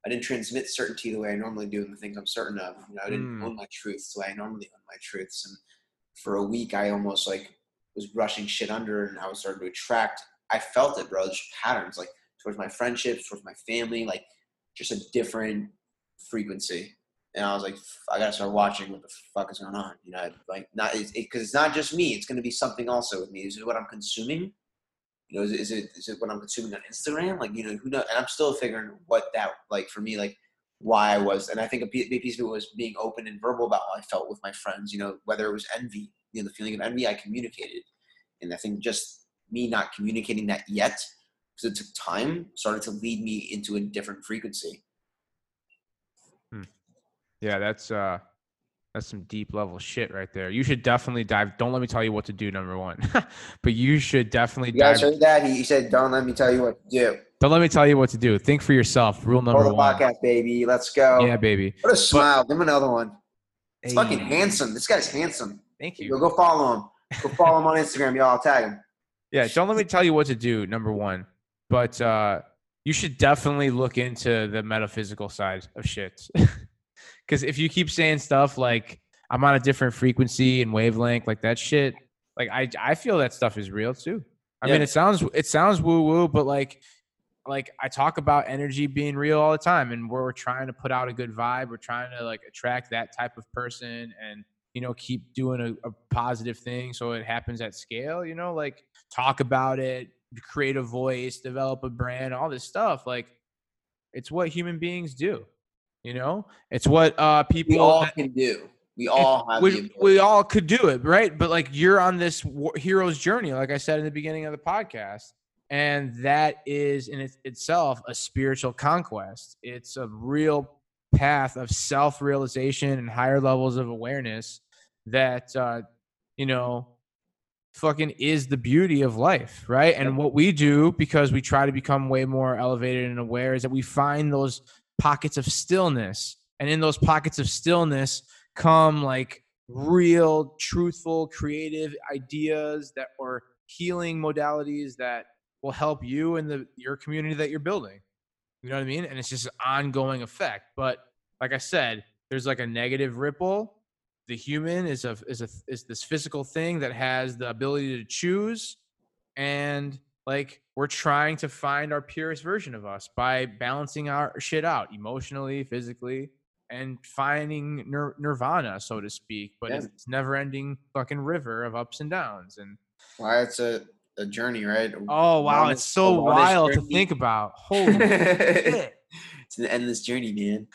I didn't transmit certainty the way I normally do in the things I'm certain of. You know, I didn't mm. own my truths the way I normally own my truths. And for a week, I almost like was brushing shit under, and I was starting to attract. I felt it, bro. Just patterns, like towards my friendships, towards my family, like just a different frequency. And I was like, I gotta start watching what the fuck is going on. You know, like not because it, it's not just me. It's gonna be something also with me. Is it what I'm consuming? You know, is, it is it what I'm consuming on Instagram? Like, you know, who knows? And I'm still figuring what that like for me, like why I was. And I think a big piece of it was being open and verbal about how I felt with my friends. You know, whether it was envy, you know, the feeling of envy, I communicated, and I think just me not communicating that yet because it took time started to lead me into a different frequency. Hmm. Yeah, that's uh that's some deep level shit right there. You should definitely dive. Don't let me tell you what to do, number one. but you should definitely you dive. heard that? He said, "Don't let me tell you what to do." Don't let me tell you what to do. Think for yourself. Rule number one. podcast, baby. Let's go. Yeah, baby. What a smile. But, Give him another one. It's hey. fucking handsome. This guy's handsome. Thank you. Go, go follow him. Go follow him on Instagram, y'all. I'll tag him. Yeah, don't let me tell you what to do. Number one, but uh, you should definitely look into the metaphysical side of shit. Because if you keep saying stuff like I'm on a different frequency and wavelength, like that shit. Like I I feel that stuff is real too. I yeah. mean, it sounds it sounds woo woo, but like like I talk about energy being real all the time, and we're, we're trying to put out a good vibe. We're trying to like attract that type of person, and you know keep doing a, a positive thing so it happens at scale. You know, like talk about it, create a voice, develop a brand, all this stuff. Like it's what human beings do. You know, it's what uh people we all can do. We all have we, we all could do it, right? But like you're on this hero's journey, like I said in the beginning of the podcast, and that is in it, itself a spiritual conquest. It's a real path of self-realization and higher levels of awareness that uh, you know fucking is the beauty of life, right? And what we do because we try to become way more elevated and aware is that we find those pockets of stillness. And in those pockets of stillness come like real, truthful, creative ideas that are healing modalities that will help you and the your community that you're building. You know what I mean? And it's just an ongoing effect. But like I said, there's like a negative ripple the human is a is a is this physical thing that has the ability to choose and like we're trying to find our purest version of us by balancing our shit out emotionally physically and finding nir- nirvana so to speak but Yeah. it's, it's never ending fucking river of ups and downs and Why it's a, a journey, right? oh wow it's so wild to think about holy shit it's an endless journey, man.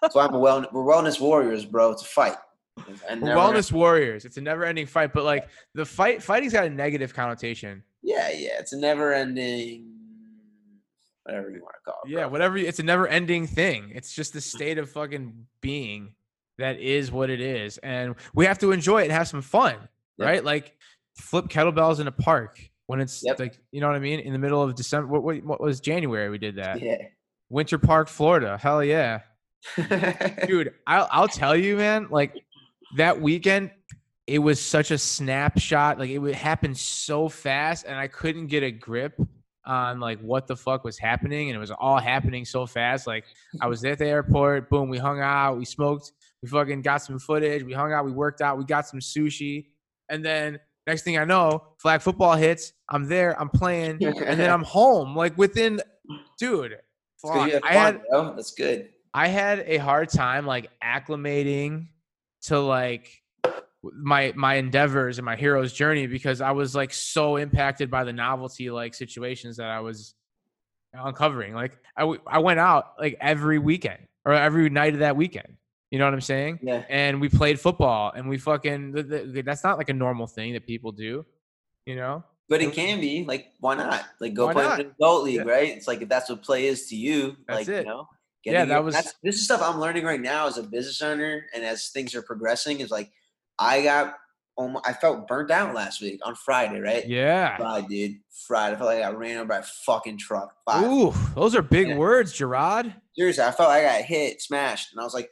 That's why I'm a well. We're wellness warriors, bro. It's a fight. Wellness warriors it's a never ending fight but like the fight fighting's got a negative connotation Yeah, yeah. It's a never-ending, whatever you want to call it. Yeah, bro. whatever. you- It's a never ending thing. It's just the mm. state of fucking being that is what it is. And we have to enjoy it and have some fun, Yep. right? Like flip kettlebells in a park when it's Yep. like, you know what I mean? In the middle of December. What, what, what was January? We did that. Yeah. Winter Park, Florida. Hell yeah. Dude, I'll, I'll tell you, man, like that weekend, it was such a snapshot. Like it would happen so fast, and I couldn't get a grip on like what the fuck was happening, and it was all happening so fast. Like I was at the airport, boom, we hung out, we smoked, we fucking got some footage, we hung out, we worked out, we got some sushi, and then next thing I know, flag football hits. I'm there, I'm playing, and then I'm home. Like within, dude, fuck, I had bro. That's good. I had a hard time like acclimating to like my my endeavors and my hero's journey because I was like so impacted by the novelty like situations that I was uncovering. Like I w- I went out like every weekend or every night of that weekend. You know what I'm saying? Yeah. And we played football and we fucking th- th- that's not like a normal thing that people do. You know? But it can be like, why not? Like, go Why play not? in an adult league, Yeah. right? It's like if that's what play is to you, That's like it. you know. Yeah, that your- was- that's- this is stuff I'm learning right now as a business owner, and as things are progressing, is like I got, almo- I felt burnt out last week on Friday, right? Yeah. Friday, dude. Friday, I felt like I got ran over by a fucking truck. Five. Ooh, those are big words, Gerard. Seriously, I felt like I got hit, smashed, and I was like,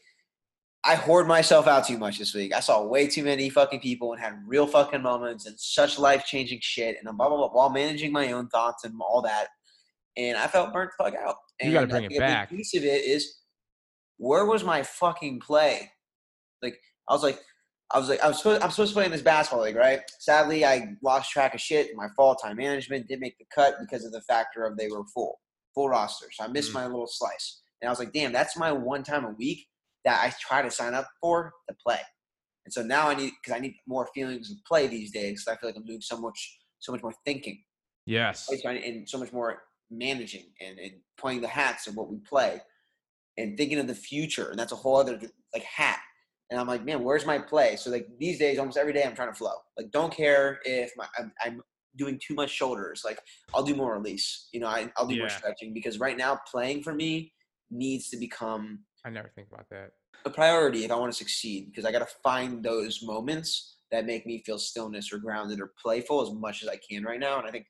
I hoard myself out too much this week. I saw way too many fucking people and had real fucking moments and such life changing shit, and blah, blah, blah, while managing my own thoughts and all that. And I felt burnt the fuck out. You gotta And bring it think a big back. Piece of it is where was my fucking play? Like I was like, I was like, I was supposed, I'm supposed to play in this basketball league, right? Sadly, I lost track of shit. My fall Time management didn't make the cut because of the factor of they were full, full roster. So I missed Mm. my little slice, and I was like, damn, that's my one time a week that I try to sign up for to play. And so now I need because I need more feelings of play these days. I feel like I'm doing so much, so much more thinking Yes. right? So I- and so much more managing and, and playing the hats of what we play and thinking of the future and that's a whole other like hat and i'm like man where's my play? So like these days almost every day i'm trying to flow. Like don't care if my, I'm, I'm doing too much shoulders. Like i'll do more release. You know I, i'll do more stretching because right now playing for me needs to become I never think about that. a priority if I want to succeed because I got to find those moments that make me feel stillness or grounded or playful as much as I can right now. And I think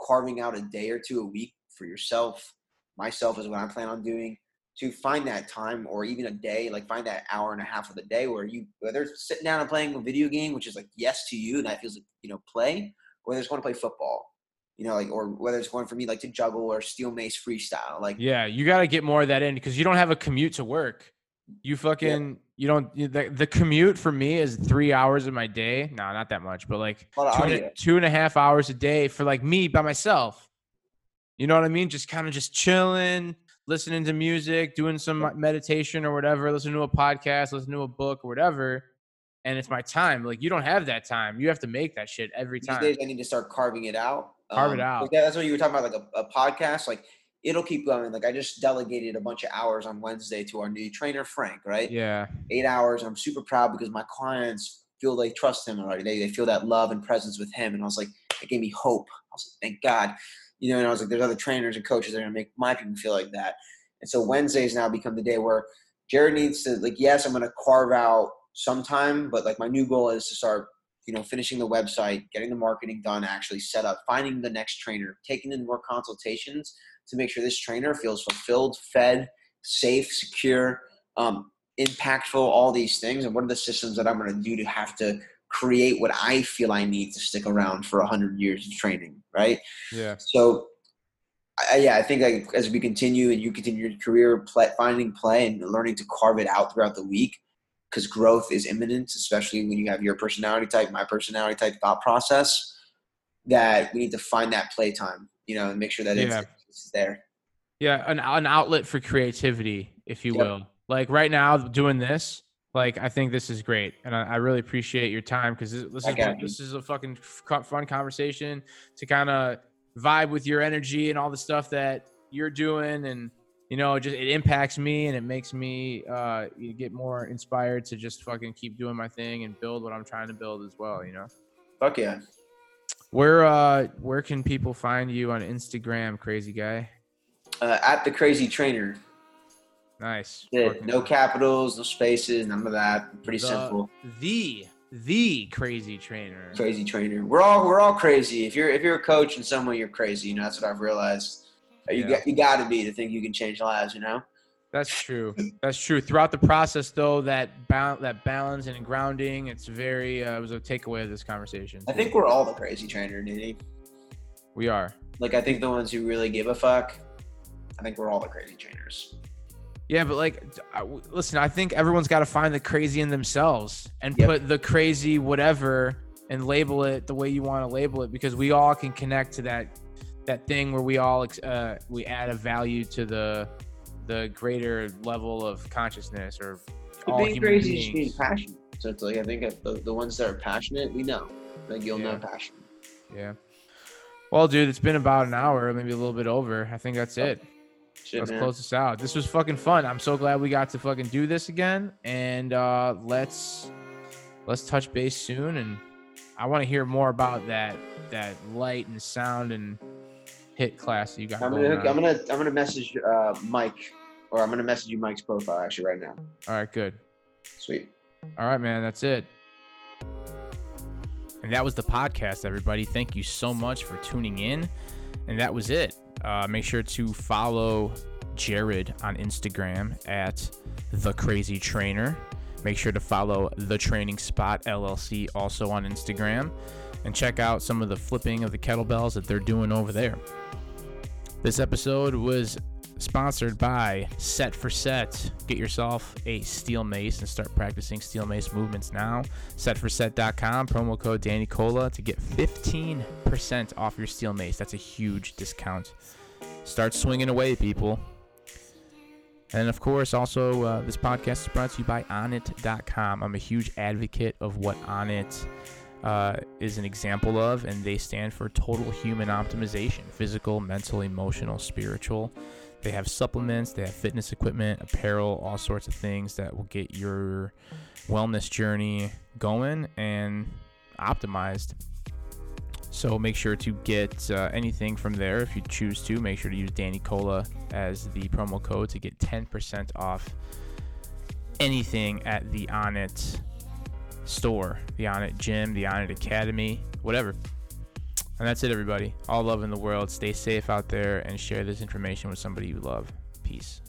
carving out a day or two a week for yourself, myself is what I plan on doing to find that time or even a day, like find that hour and a half of the day where you, whether it's sitting down and playing a video game, which is like yes to you and that feels like, you know, play, or whether it's going to play football, you know, like, or whether it's going for me like to juggle or steel mace freestyle. Like, Yeah, you got to get more of that in because you don't have a commute to work. You fucking you don't the, the commute for me is three hours of my day. No, not that much, but like A lot of two and, two and a half hours a day for like me by myself. You know what I mean? Just kind of just chilling, listening to music, doing some meditation or whatever, listening to a podcast, listening to a book or whatever. And it's my time. Like you don't have that time. You have to make that shit every time. these days I need to start carving it out. Carve it Um, out. like that- that's what you were talking about, like a, a podcast. Like it'll keep going. Like I just delegated a bunch of hours on Wednesday to our new trainer Frank. Right, Yeah. eight hours. I'm super proud because my clients feel they trust him already. They they feel that love and presence with him, and I was like, it gave me hope. I was like, thank God. You know, and I was like, there's other trainers and coaches that are gonna make my people feel like that. And so Wednesdays now become the day where Jarrod needs to like, yes, I'm gonna carve out sometime, but like my new goal is to start, you know, finishing the website, getting the marketing done, actually set up, finding the next trainer, taking in more consultations to make sure this trainer feels fulfilled, fed, safe, secure, um, impactful, all these things. And what are the systems that I'm going to do to have to create what I feel I need to stick around for 100 years of training, right? Yeah. So, I, yeah, I think like as we continue and you continue your career, play, finding play and learning to carve it out throughout the week, because growth is imminent, especially when you have your personality type, my personality type thought process. That we need to find that play time, you know, and make sure that Yeah. it's, it's there. Yeah, an an outlet for creativity, if you Yep. will. Like right now, doing this, like I think this is great, and I, I really appreciate your time because this, this is got what- you. this is a fucking fun conversation to kind of vibe with your energy and all the stuff that you're doing, and you know, it just it impacts me and it makes me uh get more inspired to just fucking keep doing my thing and build what I'm trying to build as well. You know, Fuck yeah. where uh where can people find you on Instagram, crazy guy? Uh, at the crazy trainer. Nice. No capitals, no spaces, none of that. Pretty The- simple. The the crazy trainer. Crazy trainer. We're all we're all crazy. If you're if you're a coach and someone you're crazy, you know that's what I've realized. Uh, You Yeah. got you got to be to think you can change lives. You know. That's true. That's true. Throughout the process, though, that ba- that balance and grounding, it's very. Uh, it was a takeaway of this conversation. I think we're all the crazy trainer, Nitty. we are. Like I think the ones who really give a fuck. I think we're all the crazy trainers. Yeah, but like, d- I- w- listen, I think everyone's got to find the crazy in themselves and Yep. put the crazy whatever and label it the way you want to label it because we all can connect to that that thing where we all uh, we add a value to the the greater level of consciousness or But all being human crazy is being passionate. So it's like I think if the, the ones that are passionate, we know. Like you'll know passion. Yeah. Well, dude, it's been about an hour, maybe a little bit over. I think that's it. Shit, let's man. close this out. This was fucking fun. I'm so glad we got to fucking do this again. And uh let's let's touch base soon and I want to hear more about that that light and sound and hit class that you got I'm going gonna on. I'm gonna I'm gonna message uh, Mike, or I'm gonna message you Mike's profile actually right now. All right, good. Sweet. All right, man. That's it. And that was the podcast, everybody. Thank you so much for tuning in. And that was it. Uh, make sure to follow Jarrod on Instagram at the Crazy Trainer. Make sure to follow the Training Spot LLC also on Instagram, and check out some of the flipping of the kettlebells that they're doing over there. This episode was sponsored by Set for Set. Get yourself a steel mace and start practicing steel mace movements now. Setforset.com, promo code Danny Cola to get 15% off your steel mace. That's a huge discount. Start swinging away, people. And of course, also, uh, this podcast is brought to you by Onnit.com. I'm a huge advocate of what Onnit uh, is an example of, and they stand for total human optimization physical, mental, emotional, spiritual. They have supplements, they have fitness equipment, apparel, all sorts of things that will get your wellness journey going and optimized. So make sure to get uh, anything from there if you choose to. Make sure to use Danny Cola as the promo code to get 10% off anything at the Onnit store, the Onnit gym, the Onnit Academy, whatever. And that's it, everybody. All love in the world. Stay safe out there and share this information with somebody you love. Peace.